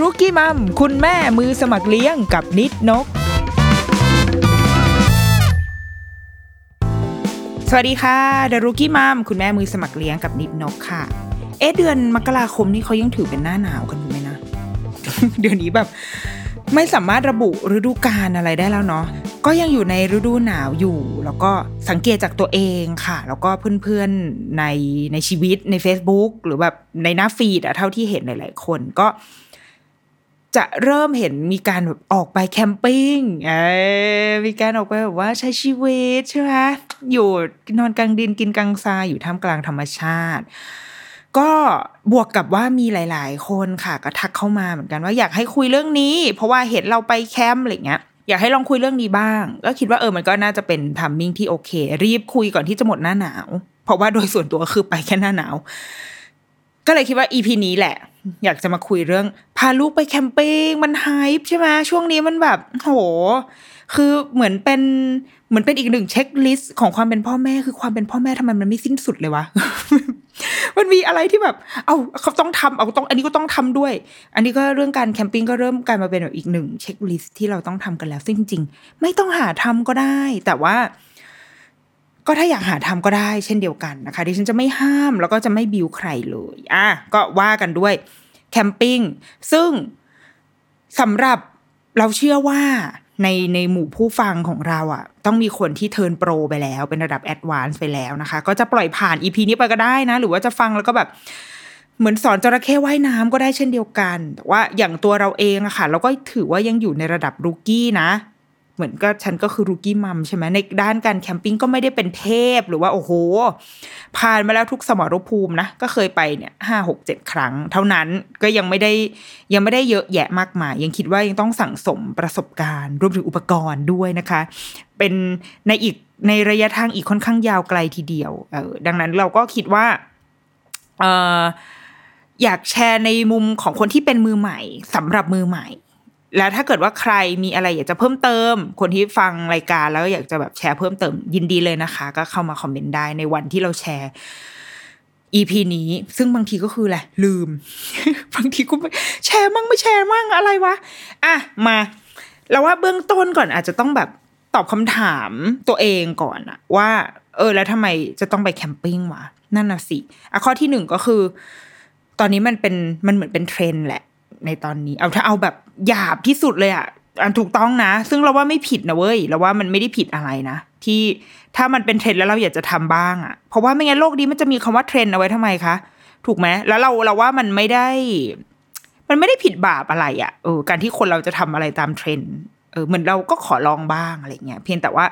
รุกี้มัม คุณแม่มือสมัครเลี้ยงกับนิดนก สวัสดีค่ะเดอะรุกี้มัม คุณแม่มือสมัครเลี้ยงกับนิดนกค่ะ เอ๊ะเดือนมกราคมนี่เขายังถือเป็นหน้าหนาวกันอยู่ไหมนะ เดือนนี้แบบไม่สามารถระบุฤดูกาลอะไรได้แล้วเนาะ ก็ยังอยู่ในฤดูหนาวอยู่ แล้วก็สังเกตจากตัวเองค่ะ แล้วก็เพื่อนๆในในชีวิตใน Facebook หรือแบบในหน้าฟีดอะเท่าที่เห็นหลายๆคนก็ จะเริ่มเห็นมีการแบบออกไปแคมปิ้งเออมีการออกไปแบบว่าใช้ชีวิตใช่ไหมอยู่นอนกลางดินกินกลางทรายอยู่ท่ามกลางธรรมชาติ ก็บวกกับว่ามีหลาย ๆ คนค่ะก็ทักเข้ามาเหมือนกันว่าอยากให้คุยเรื่องนี้ เพราะว่าเห็นเราไปแคมป์อะไรเงี้ยอยากให้ลองคุยเรื่องนี้บ้าง ก็คิดว่าเออมันก็น่าจะเป็น timing ที่โอเค รีบคุยก่อนที่จะหมดหน้าหนาว เพราะว่าโดยส่วนตัวคือไปแค่หน้าหนาว ก็เลยคิดว่า EP นี้แหละ อยากจะมาคุยเรื่อง พาลูกไป camping มัน hype ใช่ไหมช่วงนี้มันแบบโห คือเหมือนเป็นเหมือนเป็นอีกหนึ่ง checklist ของความเป็นพ่อแม่คือความเป็นพ่อแม่ทำไมมันไม่สิ้นสุดเลยวะมันมีอะไรที่แบบ เอาเขาต้องทำเอาต้อง อันนี้ก็ต้องทำด้วย อันนี้ก็เรื่องการ camping ก็เริ่มกลายมาเป็นแบบอีกหนึ่ง checklist ที่เราต้องทำกันแล้วซึ่งจริง ๆ ไม่ต้องหาทำก็ได้ แต่ว่า ก็ถ้าอยากหาทำก็ได้เช่นเดียวกันนะคะดิฉันจะไม่ห้ามแล้วก็จะไม่บิวใครเลยอะก็ว่ากันด้วย camping ซึ่งสำหรับเราเชื่อว่าในในหมู่ผู้ฟังของเราอะ ต้องมีคนที่ turn pro ไปแล้ว เป็นระดับ advance ไปแล้วนะคะ ก็จะปล่อยผ่าน EP นี้ไปก็ได้นะ หรือว่าจะฟังแล้วก็แบบ เหมือนสอนจระเข้ว่ายน้ำก็ได้เช่นเดียวกันแต่ว่าอย่างตัวเราเองอะค่ะ เราก็ถือว่ายังอยู่ในระดับรูกี้นะ เหมือนก็ฉันก็คือรูกี้มัมใช่ไหมในด้านการแคมปิ้งก็ไม่ได้เป็นเทพหรือว่าโอ้โห ผ่านมาแล้วทุกสมรภูมินะก็เคยไปเนี่ยห้าหกเจ็ดครั้ง เท่านั้นก็ยังไม่ได้ยังไม่ได้เยอะแยะมากมาย ยังคิดว่ายังต้องสั่งสมประสบการณ์ รวมถึงอุปกรณ์ด้วยนะคะ เป็นในอีกในระยะทางอีกค่อนข้างยาวไกลทีเดียวเออดังนั้นเราก็คิดว่าเอออยากแชร์ในมุมของคนที่เป็นมือใหม่สำหรับมือใหม่ แล้วถ้าเกิดว่าใครมีอะไรอยากจะเพิ่มเติม คนที่ฟังรายการแล้วอยากจะแบบแชร์เพิ่มเติมยินดีเลยนะคะ ก็เข้ามาคอมเมนต์ได้ในวันที่เราแชร์ EP นี้ ซึ่งบางทีก็คือแหละ ลืม บางทีก็แชร์มั่งไม่แชร์มั่งอะไรวะอะมาเราว่าเบื้องต้นก่อนอาจจะต้องแบบตอบคำถามตัวเองก่อนอะว่า เออ แล้วทำไมจะต้องไป camping วะนั่นน่ะสิอะข้อที่หนึ่งก็คือ ตอนนี้มันเป็นมันเหมือนเป็นเทรนด์แหละ ในตอนนี้ เอาถ้าเอาแบบ หยาบที่สุดเลยอะอันถูกต้องนะ ซึ่งเราว่าไม่ผิดนะเว้ยเราว่ามันไม่ได้ผิดอะไรนะ ที่ถ้ามันเป็นเทรนด์แล้วเราอยากจะทำบ้างอะเพราะว่าไม่งั้นโลกนี้มันจะมีคำว่าเทรนด์เอาไว้ทำไมคะถูกไหมแล้วเราเราว่ามันไม่ได้ มันไม่ได้ผิดบาปอะไรอะ่ะเออการที่คนเราจะทำอะไรตามเทรนด์เออเหมือนเราก็ขอลองบ้างอะไรเงี้ยเพียงแต่ว่า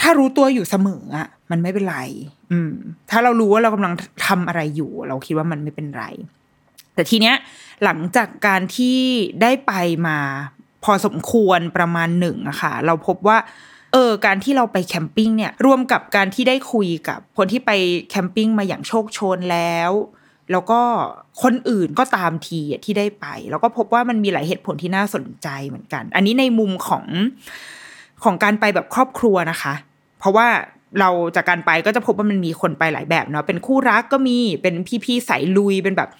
ถ้ารู้ตัวอยู่เสมออะมันไม่เป็นไร อืม ถ้าเรารู้ว่าเรากำลังทำอะไรอยู่ เราคิดว่ามันไม่เป็นไร แต่ทีเนี้ยหลังจากการที่ได้ไปมาพอสมควรประมาณหนึ่งอะค่ะ เราพบว่าเออการที่เราไปแคมปิ้งเนี่ยรวมกับการที่ได้คุยกับคนที่ไปแคมปิ้งมาอย่างโชคโชนแล้ว แล้วก็คนอื่นก็ตามทีที่ได้ไป แล้วก็พบว่ามันมีหลายเหตุผลที่น่าสนใจเหมือนกัน อันนี้ในมุมของของการไปแบบครอบครัวนะคะ เพราะว่าเราจากการไปก็จะพบว่ามันมีคนไปหลายแบบเนาะเป็นคู่รักก็มีเป็นพี่ๆสายลุยเป็นแบบ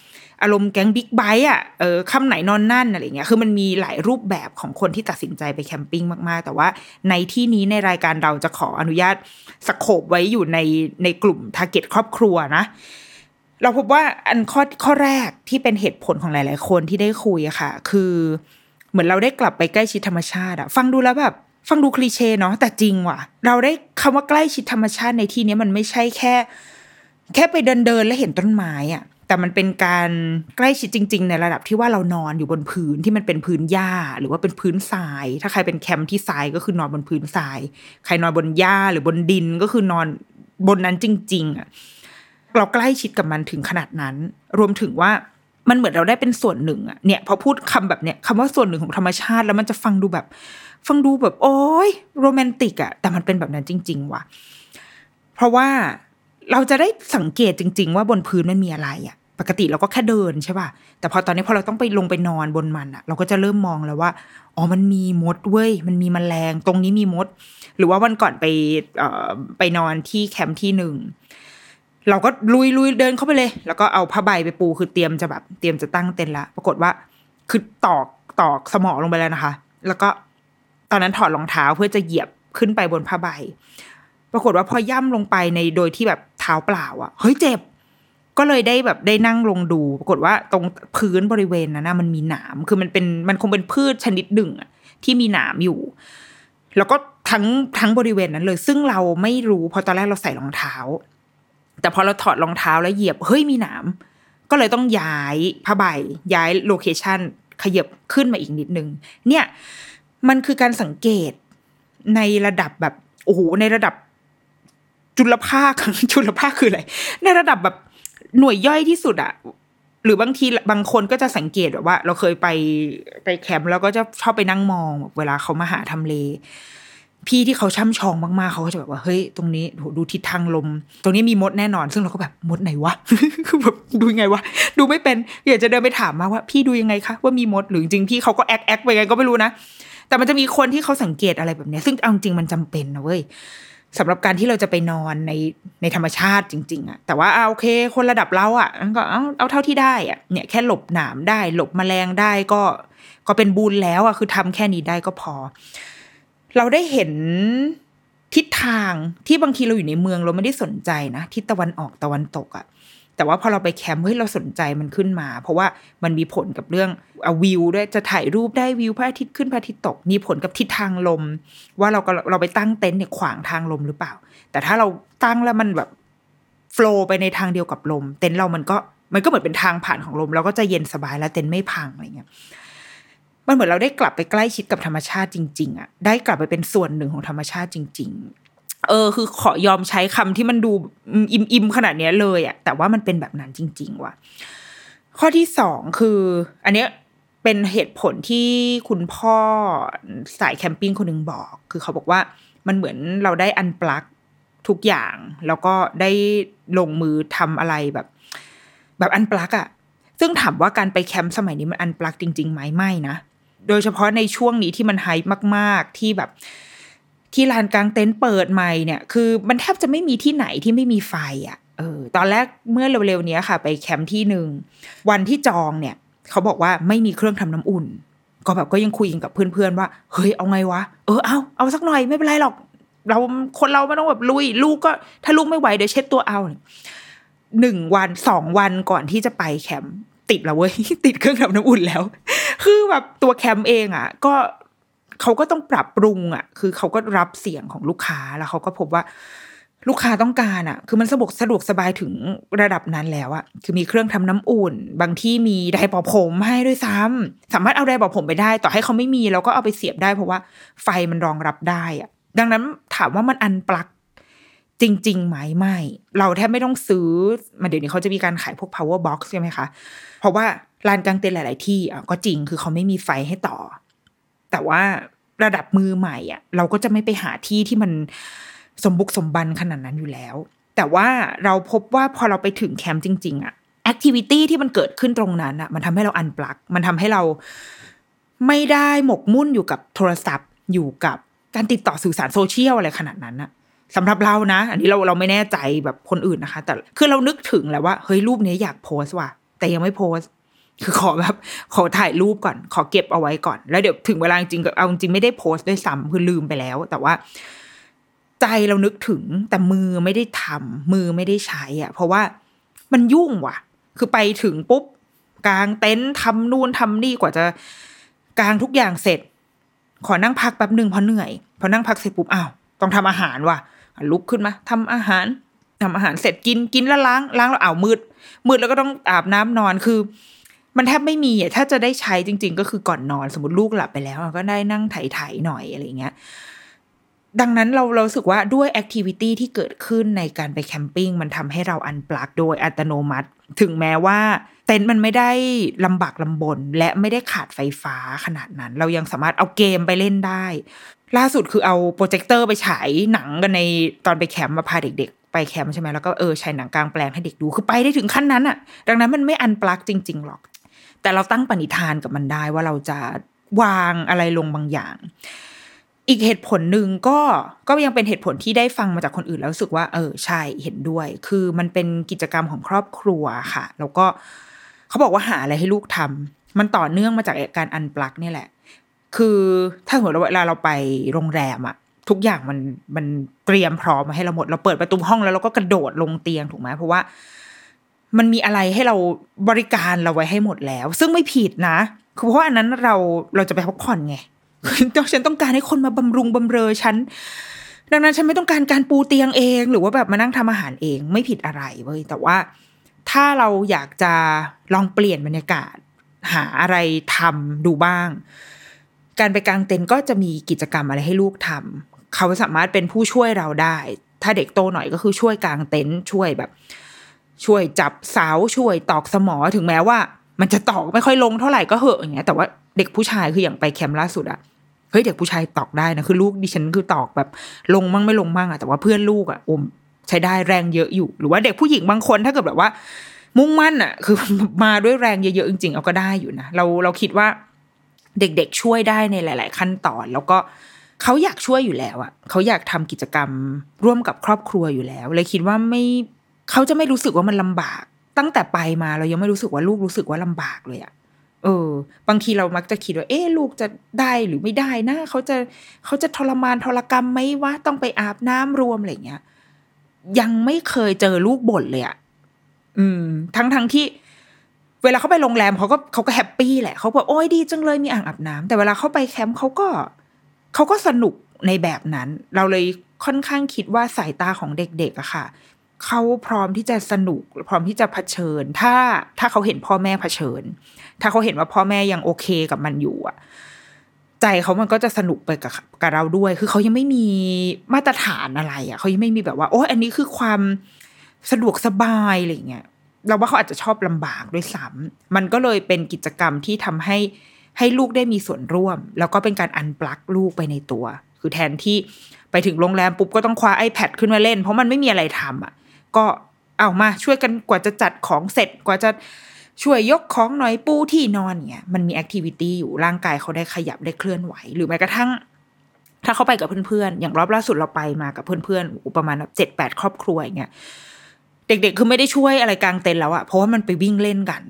อารมณ์แก๊งบิ๊กไบค์อะเออค่ำไหนนอนนั่นอะไรเงี้ยคือมันมีหลายรูปแบบของคนที่ตัดสินใจไป camping มาก ๆ แต่ว่าในที่นี้ในรายการเราจะขออนุญาต scope ไว้อยู่ในในกลุ่ม target ครอบครัวนะ เราพบว่าอันข้อข้อแรกที่เป็นเหตุผลของหลาย ๆ คนที่ได้คุยอะค่ะ คือเหมือนเราได้กลับไปใกล้ชิดธรรมชาติอะฟังดูแล้วแบบฟังดูคลีเช่เนาะแต่จริงว่ะ เราได้คำว่าใกล้ชิดธรรมชาติในที่นี้มันไม่ใช่แค่ แค่ไปเดินเดินแล้วเห็นต้นไม้อะ แต่มันเป็นการใกล้ชิดจริง ๆ ในระดับที่ว่าเรานอนอยู่บนพื้นที่มันเป็นพื้นหญ้า หรือว่าเป็นพื้นทราย ถ้าใครเป็นแคมป์ที่ทรายก็คือนอนบนพื้นทราย ใครนอนบนหญ้าหรือบนดินก็คือนอนบนนั้นจริง ๆอะเราใกล้ชิดกับมันถึงขนาดนั้น รวมถึงว่ามันเหมือนเราได้เป็นส่วนหนึ่งอะเนี่ยพอพูดคำแบบเนี้ยคำว่าส่วนหนึ่งของธรรมชาติแล้วมันจะฟังดูแบบ ฟังดูแบบ โอ้ยโรแมนติกอะแต่มันเป็นแบบนั้นจริง ๆ ว่ะ เพราะว่าเราจะได้สังเกตจริง ๆ ว่าบนพื้นมันมีอะไรอะ ปกติเราก็แค่เดินใช่ป่ะ แต่พอตอนนี้พอเราต้องไปลงไปนอนบนมันอะเราก็จะเริ่มมองแล้วว่า อ๋อ มันมีมดเว้ย มันมีแมลง ตรงนี้มีมด หรือว่าวันก่อนไปเอ่อไปนอนที่แคมป์ที่หนึ่ง เราก็ลุยลุยเดินเข้าไปเลย แล้วก็เอาผ้าใบไปปู คือเตรียมจะแบบเตรียมจะตั้งเต็นท์ละ ปรากฏว่า คือตอกตอกสมองลงไปแล้วนะคะ แล้วก็ตอนนั้นถอดรองเท้าเพื่อจะเหยียบขึ้นไปบนผ้าใบ ปรากฏว่าพอย่ำลงไปในโดยที่แบบเท้าเปล่าอะเฮ้ยเจ็บ ก็เลยได้แบบได้นั่งลงดู ปรากฏว่าตรงพื้นบริเวณนั้นนะมันมีหนาม คือมันเป็นมันคงเป็นพืชชนิดหนึ่งที่มีหนามอยู่ แล้วก็ทั้งทั้งบริเวณนั้นเลย ซึ่งเราไม่รู้พราะตอนแรกเราใส่รองเท้า แต่พอเราถอดรองเท้าแล้วเหยียบเฮ้ยมีหนาม ก็เลยต้องย้ายผ้าใบย้ายโลเคชันขยับขึ้นมาอีกนิดนึง เนี่ย มันคือการสังเกตในระดับแบบโอ้โหในระดับจุลภาคจุลภาคคืออะไรในระดับแบบ หน่วยย่อยที่สุดอะหรือบางทีบางคนก็จะสังเกตแบบว่า เราเคยไปไปแคมป์แล้วก็จะชอบไปนั่งมองเวลาเขามาหาทำเล พี่ที่เขาช่ำชองมากๆเขาก็จะแบบว่าเฮ้ยตรงนี้โหดูทิศทางลม ตรงนี้มีมดแน่นอน ซึ่งเราก็แบบมดไหนวะคือแบบดูยังไงวะดูไม่เป็นอยากจะเดินไปถามมาว่า พี่ดูยังไงคะว่ามีมดหรือจริงพี่เขาก็แอคแอคไปไงก็ไม่รู้นะแต่มันจะมีคนที่เขาสังเกตอะไรแบบนี้ซึ่งเอาจริงมันจำเป็นนะเว้ย สำหรับการที่เราจะไปนอนในในธรรมชาติจริง ๆอะแต่ว่าเอาโอเค คนระดับเราอะก็เอาเอาเท่าที่ได้อะเนี่ยแค่หลบหนามได้ หลบแมลงได้ก็ก็เป็นบุญแล้วอะคือทำแค่นี้ได้ก็พอ เราได้เห็นทิศทางที่บางทีเราอยู่ในเมืองเราไม่ได้สนใจนะทิศตะวันออกตะวันตกอะ แต่ว่าพอเราไปแคมป์เฮ้ยเราสนใจมันขึ้นมา เพราะว่ามันมีผลกับเรื่องอาวิวด้วยจะถ่ายรูปได้วิวพระอาทิตย์ขึ้นพระอาทิตย์ตก มีผลกับทิศทางลม ว่าเราก็เราไปตั้งเต็นท์เนี่ยขวางทางลมหรือเปล่า แต่ถ้าเราตั้งแล้วมันแบบโฟล์ไปในทางเดียวกับลม เต็นท์เรามันก็มันก็เหมือนเป็นทางผ่านของลม เราก็จะเย็นสบายแล้วเต็นท์ไม่พังอะไรเงี้ยมันเหมือนเราได้กลับไปใกล้ชิดกับธรรมชาติจริง ๆอะได้กลับไปเป็นส่วนหนึ่งของธรรมชาติจริงๆ เออคือขอยอมใช้คำที่มันดูอิมอิมขนาดเนี้ยเลยอะแต่ว่ามันเป็นแบบนั้นจริง ๆ ว่ะ ข้อที่สองคือ อันเนี้ยเป็นเหตุผลที่คุณพ่อสาย camping คนหนึ่งบอก คือเขาบอกว่ามันเหมือนเราได้ unplug ทุกอย่าง แล้วก็ได้ลงมือทำอะไรแบบ แบบ unplug อะซึ่งถามว่าการไปแคมป์สมัยนี้มัน unplug จริงๆไหมไม่นะ โดยเฉพาะในช่วงนี้ที่มันไฮมาก ๆที่แบบ ที่ลานกางเต็นท์เปิดใหม่เนี่ย คือมันแทบจะไม่มีที่ไหนที่ไม่มีไฟอะ่ะเออตอนแรกเมื่อเร็วๆนี้ค่ะ ไปแคมป์ที่หนึ่งวันที่จองเนี่ย เขาบอกว่าไม่มีเครื่องทำน้ำอุ่น ก็แบบก็ยังคุยกันกับเพื่อนๆว่า เฮ้ยเอาไงวะเออเอาเอาสักหน่อยไม่เป็นไรหรอก เราคนเราไม่ต้องแบบลุย ลูกก็ถ้าลูกไม่ไหวเดี๋ยวเช็ดตัวเอาหนึ่งวันสองวันก่อนที่จะไปแคมป์ติดแล้วเว้ยติดเครื่องทำน้ำอุ่นแล้ว คือแบบตัวแคมป์เองอะ ก็ เขาก็ต้องปรับปรุงอะ คือเขาก็รับเสียงของลูกค้าแล้วเขาก็พบว่าลูกค้าต้องการอะ คือมันสะดวกสะดวกสบายถึงระดับนั้นแล้วอะ คือมีเครื่องทำน้ำอุ่น บางที่มีไดร์เป่าผมให้ด้วยซ้ำสามารถเอาไดร์เป่าผมไปได้ ต่อให้เขาไม่มีเราก็เอาไปเสียบได้เพราะว่าไฟมันรองรับได้อะ ดังนั้นถามว่ามันอันปลักจริงๆไหมไม่ เราแทบไม่ต้องซื้อมาเดี๋ยวนี้เขาจะมีการขายพวก power box ใช่ไหมคะ เพราะว่าลานกลางเต็นท์หลาย ๆ ที่อะก็จริงคือเขาไม่มีไฟให้ต่อ แต่ว่า ระดับมือใหม่อะ เราก็จะไม่ไปหาที่ที่มันสมบุกสมบันขนาดนั้นอยู่แล้ว แต่ว่าเราพบว่าพอเราไปถึงแคมป์จริง ๆอะแอคทิวิตี้ที่มันเกิดขึ้นตรงนั้นอะ มันทำให้เราอันปลัก มันทำให้เราไม่ได้หมกมุ่นอยู่กับโทรศัพท์อยู่กับการติดต่อสื่อสารโซเชียลอะไรขนาดนั้นอะสำหรับเรานะ อันนี้เราเราไม่แน่ใจแบบคนอื่นนะคะ แต่คือเรานึกถึงแหละว่าเฮ้ยรูปนี้อยากโพสต์ว่ะ แต่ยังไม่โพสต์ คือขอแบบขอถ่ายรูปก่อน ขอเก็บเอาไว้ก่อน แล้วเดี๋ยวถึงเวลาจริงก็เอาจริงไม่ได้โพสต์ด้วยซ้ำคือลืมไปแล้ว แต่ว่า ใจเรานึกถึงแต่มือไม่ได้ทำมือไม่ได้ใช้อะ เพราะว่ามันยุ่งว่ะ คือไปถึงปุ๊บกางเต็นท์ทำนู่นทำนี่กว่าจะกางทุกอย่างเสร็จ ขอนั่งพักแป๊บหนึ่งเพราะเหนื่อยพอนั่งพักเสร็จปุ๊บอ้าวต้องทำอาหารว่ะลุกขึ้นมาทำอาหารทำอาหารเสร็จกินกินแล้วล้างล้างแล้วอ้าวมืดมืดแล้วก็ต้องอาบน้ำนอนคือ มันแทบไม่มีอะถ้าจะได้ใช้จริง ๆ ก็คือก่อนนอนสมมติลูกหลับไปแล้ว ก็ได้นั่งไถๆหน่อยอะไรเงี้ยดังนั้นเรารู้สึกว่าด้วย activity ที่เกิดขึ้นในการไป camping มันทำให้เรา unplug โดยอัตโนมัติ ถึงแม้ว่า เต็นท์มันไม่ได้ลำบากลำบน และไม่ได้ขาดไฟฟ้าขนาดนั้น เรายังสามารถเอาเกมไปเล่นได้ ล่าสุดคือเอาโปรเจกเตอร์ไปฉายหนังกันในตอนไปแคมป์มาพาเด็กๆ ไปแคมป์ใช่ไหมแล้วก็เออฉายหนังกลางแปลงให้เด็กดูคือไปได้ถึงขั้นนั้นอะดังนั้นมันไม่ unplug จริง ๆ หรอก แต่เราตั้งปณิธานกับมันได้ว่าเราจะวางอะไรลงบางอย่าง อีกเหตุผลหนึ่งก็ก็ยังเป็นเหตุผลที่ได้ฟังมาจากคนอื่นแล้วรู้สึกว่า เออใช่เห็นด้วย คือมันเป็นกิจกรรมของครอบครัวค่ะ แล้วก็เขาบอกว่าหาอะไรให้ลูกทำมันต่อเนื่องมาจากการอันปลักนี่แหละ คือถ้าสมมติเวลาเราไปโรงแรมอะทุกอย่างมันมันเตรียมพร้อมมาให้เราหมด เราเปิดประตูห้องแล้วเราก็กระโดดลงเตียงถูกไหมเพราะว่า มันมีอะไรให้เราบริการเราไว้ให้หมดแล้ว ซึ่งไม่ผิดนะ คือเพราะอันนั้นเราเราจะไปพักผ่อนไงฉันต้องการให้คนมาบำรุงบำเรอฉันดังนั้นฉันไม่ต้องการการปูเตียงเอง หรือว่าแบบมานั่งทำอาหารเองไม่ผิดอะไรเว้ยแต่ว่าถ้าเราอยากจะลองเปลี่ยนบรรยากาศ หาอะไรทำดูบ้าง การไปกางเต็นท์ก็จะมีกิจกรรมอะไรให้ลูกทำเขาสามารถเป็นผู้ช่วยเราได้ ถ้าเด็กโตหน่อยก็คือช่วยกางเต็นท์ช่วยแบบ ช่วยจับเสาช่วยตอกสมอถึงแม้ว่า มันจะตอกไม่ค่อยลงเท่าไหร่ก็เหอะอย่างเงี้ยแต่ว่าเด็กผู้ชายคืออย่างไปแคมป์ล่าสุดอะเฮ้ยเด็กผู้ชายตอกได้นะคือลูกดิฉันคือตอกแบบลงมั่งไม่ลงมั่งอะแต่ว่าเพื่อนลูกอะอมใช้ได้แรงเยอะอยู่ หรือว่าเด็กผู้หญิงบางคนถ้าเกิดแบบว่า มุ่งมั่นอะคือมาด้วยแรงเยอะๆจริงๆเอาก็ได้อยู่นะเราเราคิดว่าเด็กๆช่วยได้ในหลาย ๆ ขั้นตอน แล้วก็เขาอยากช่วยอยู่แล้วอะเขาอยากทำกิจกรรมร่วมกับครอบครัวอยู่แล้ว เลยคิดว่าไม่ เขาจะไม่รู้สึกว่ามันลำบาก ตั้งแต่ไปมาเรายังไม่รู้สึกว่าลูกรู้สึกว่าลำบากเลยอะเออ บางทีเรามักจะคิดว่า เอ๊ลูกจะได้หรือไม่ได้นะเขาจะเขาจะทรมานทรกรรมไหมวะต้องไปอาบน้ำรวมอะไรเงี้ยยังไม่เคยเจอลูกบ่นเลยอะอืม ทั้งทั้งที่ เวลาเขาไปโรงแรมเขาก็เขาก็แฮปปี้แหละเขาบอกโอ้ยดีจังเลยมีอ่างอาบน้ำแต่เวลาเขาไปแคมป์เขาก็เขาก็สนุกในแบบนั้น เราเลยค่อนข้างคิดว่าสายตาของเด็กๆอะค่ะ เขาพร้อมที่จะสนุก พร้อมที่จะเผชิญ ถ้าถ้าเขาเห็นพ่อแม่เผชิญ ถ้าเขาเห็นว่าพ่อแม่ยังโอเคกับมันอยู่อะใจเขามันก็จะสนุกไปกับกับเราด้วย คือเขายังไม่มีมาตรฐานอะไรอะเขายังไม่มีแบบว่า โอ้อันนี้คือความสะดวกสบายอะไรเงี้ยเราว่าเขาอาจจะชอบลำบากด้วยซ้ำมันก็เลยเป็นกิจกรรมที่ทำให้ให้ลูกได้มีส่วนร่วม แล้วก็เป็นการอันปลักลูกไปในตัว คือแทนที่ไปถึงโรงแรมปุ๊บก็ต้องคว้า iPad ขึ้นมาเล่น เพราะมันไม่มีอะไรทำอะ ก็เอามาช่วยกันกว่าจะจัดของเสร็จกว่าจะช่วยยกของหน่อยปูที่นอนเนี่ย มันมีแอคทิวิตี้อยู่ร่างกายเขาได้ขยับได้เคลื่อนไหว หรือแม้กระทั่ง ถ้าเขาไปกับเพื่อนๆ อย่างรอบล่าสุดเราไปมากับเพื่อนๆประมาณเจ็ดแปดครอบครัวอย่างเงี้ยเด็กๆ คือไม่ได้ช่วยอะไรกลางเต็นท์แล้วอะเพราะว่ามันไปวิ่งเล่นกัน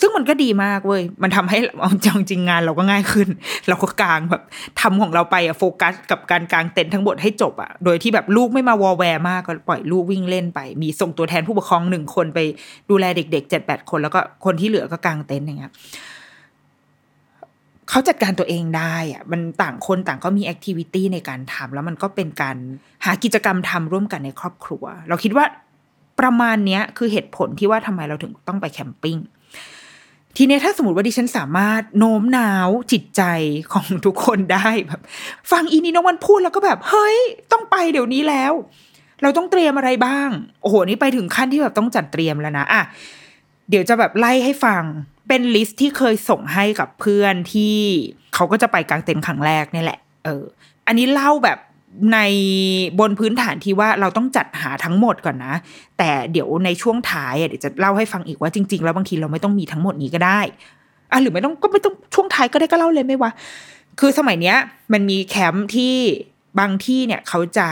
ซึ่งมันก็ดีมากเว้ย มันทำให้เอาจริงๆงานเราก็ง่ายขึ้น เราก็กางแบบทำของเราไปอะโฟกัสกับการกางเต็นท์ทั้งหมดให้จบอะโดยที่แบบลูกไม่มาวอลแวร์มากก็ปล่อยลูกวิ่งเล่นไป มีส่งตัวแทนผู้ปกครองหนึ่งคนไปดูแลเด็กๆเจ็ดแปดคนแล้วก็คนที่เหลือก็กางเต็นท์อย่างเงี้ยเขาจัดการตัวเองได้อะมันต่างคนต่างก็มี activity ในการทำแล้วมันก็เป็นการหากิจกรรมทำร่วมกันในครอบครัว เราคิดว่าประมาณเนี้ยคือเหตุผลที่ว่าทำไมเราถึงต้องไปแคมปิ้ง ทีนี้ถ้าสมมติว่าดิฉันสามารถโน้มน้าวจิตใจของทุกคนได้แบบฟังอีนี่น้องวันพูดแล้วก็แบบ เฮ้ย ต้องไปเดี๋ยวนี้แล้ว เราต้องเตรียมอะไรบ้าง โอ้โหนี่ไปถึงขั้นที่แบบต้องจัดเตรียมแล้วนะอะเดี๋ยวจะแบบไล่ให้ฟังเป็นลิสต์ที่เคยส่งให้กับเพื่อนที่เขาก็จะไปกางเต็นท์ครั้งแรกนี่แหละ เออ อันนี้เล่าแบบ ในบนพื้นฐานที่ว่าเราต้องจัดหาทั้งหมดก่อนนะ แต่เดี๋ยวในช่วงท้ายเดี๋ยวจะเล่าให้ฟังอีกว่าจริง ๆ แล้วบางทีเราไม่ต้องมีทั้งหมดนี้ก็ได้อะหรือไม่ต้องก็ไม่ต้องช่วงท้ายก็ได้ก็เล่าเลยไม่ว่า คือสมัยเนี้ย มันมีแคมป์ที่บางที่เนี่ยเขาจะ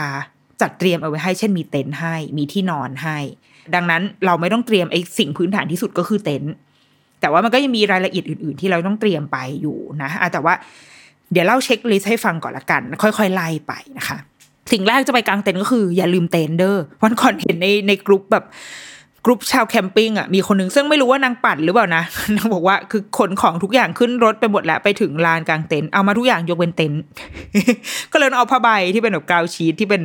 จัดเตรียมเอาไว้ให้ เช่นมีเต็นท์ให้ มีที่นอนให้ ดังนั้นเราไม่ต้องเตรียมไอ้สิ่งพื้นฐานที่สุดก็คือเต็นท์แต่ว่ามันก็ยังมีรายละเอียดอื่น ๆ ที่เราต้องเตรียมไปอยู่นะอะแต่ว่า เดี๋ยวเล่าเช็คลิสต์ให้ฟังก่อนละกัน ค่อยๆไล่ไปนะคะสิ่งแรกจะไปกางเต็นท์ก็คืออย่าลืมเต็นท์เด้อวันก่อนเห็นในในกลุ่มแบบกลุ่มชาวแคมปิ้งอะมีคนหนึ่งซึ่งไม่รู้ว่านางปั่นหรือเปล่านะนางบอกว่าคือขนของทุกอย่างขึ้นรถไปหมดแล้วไปถึงลานกลางเต็นท์เอามาทุกอย่างยกเว้นเต็นท์ก็เลยเอาผ้าใบที่เป็นแบบกาวชีทที่เป็น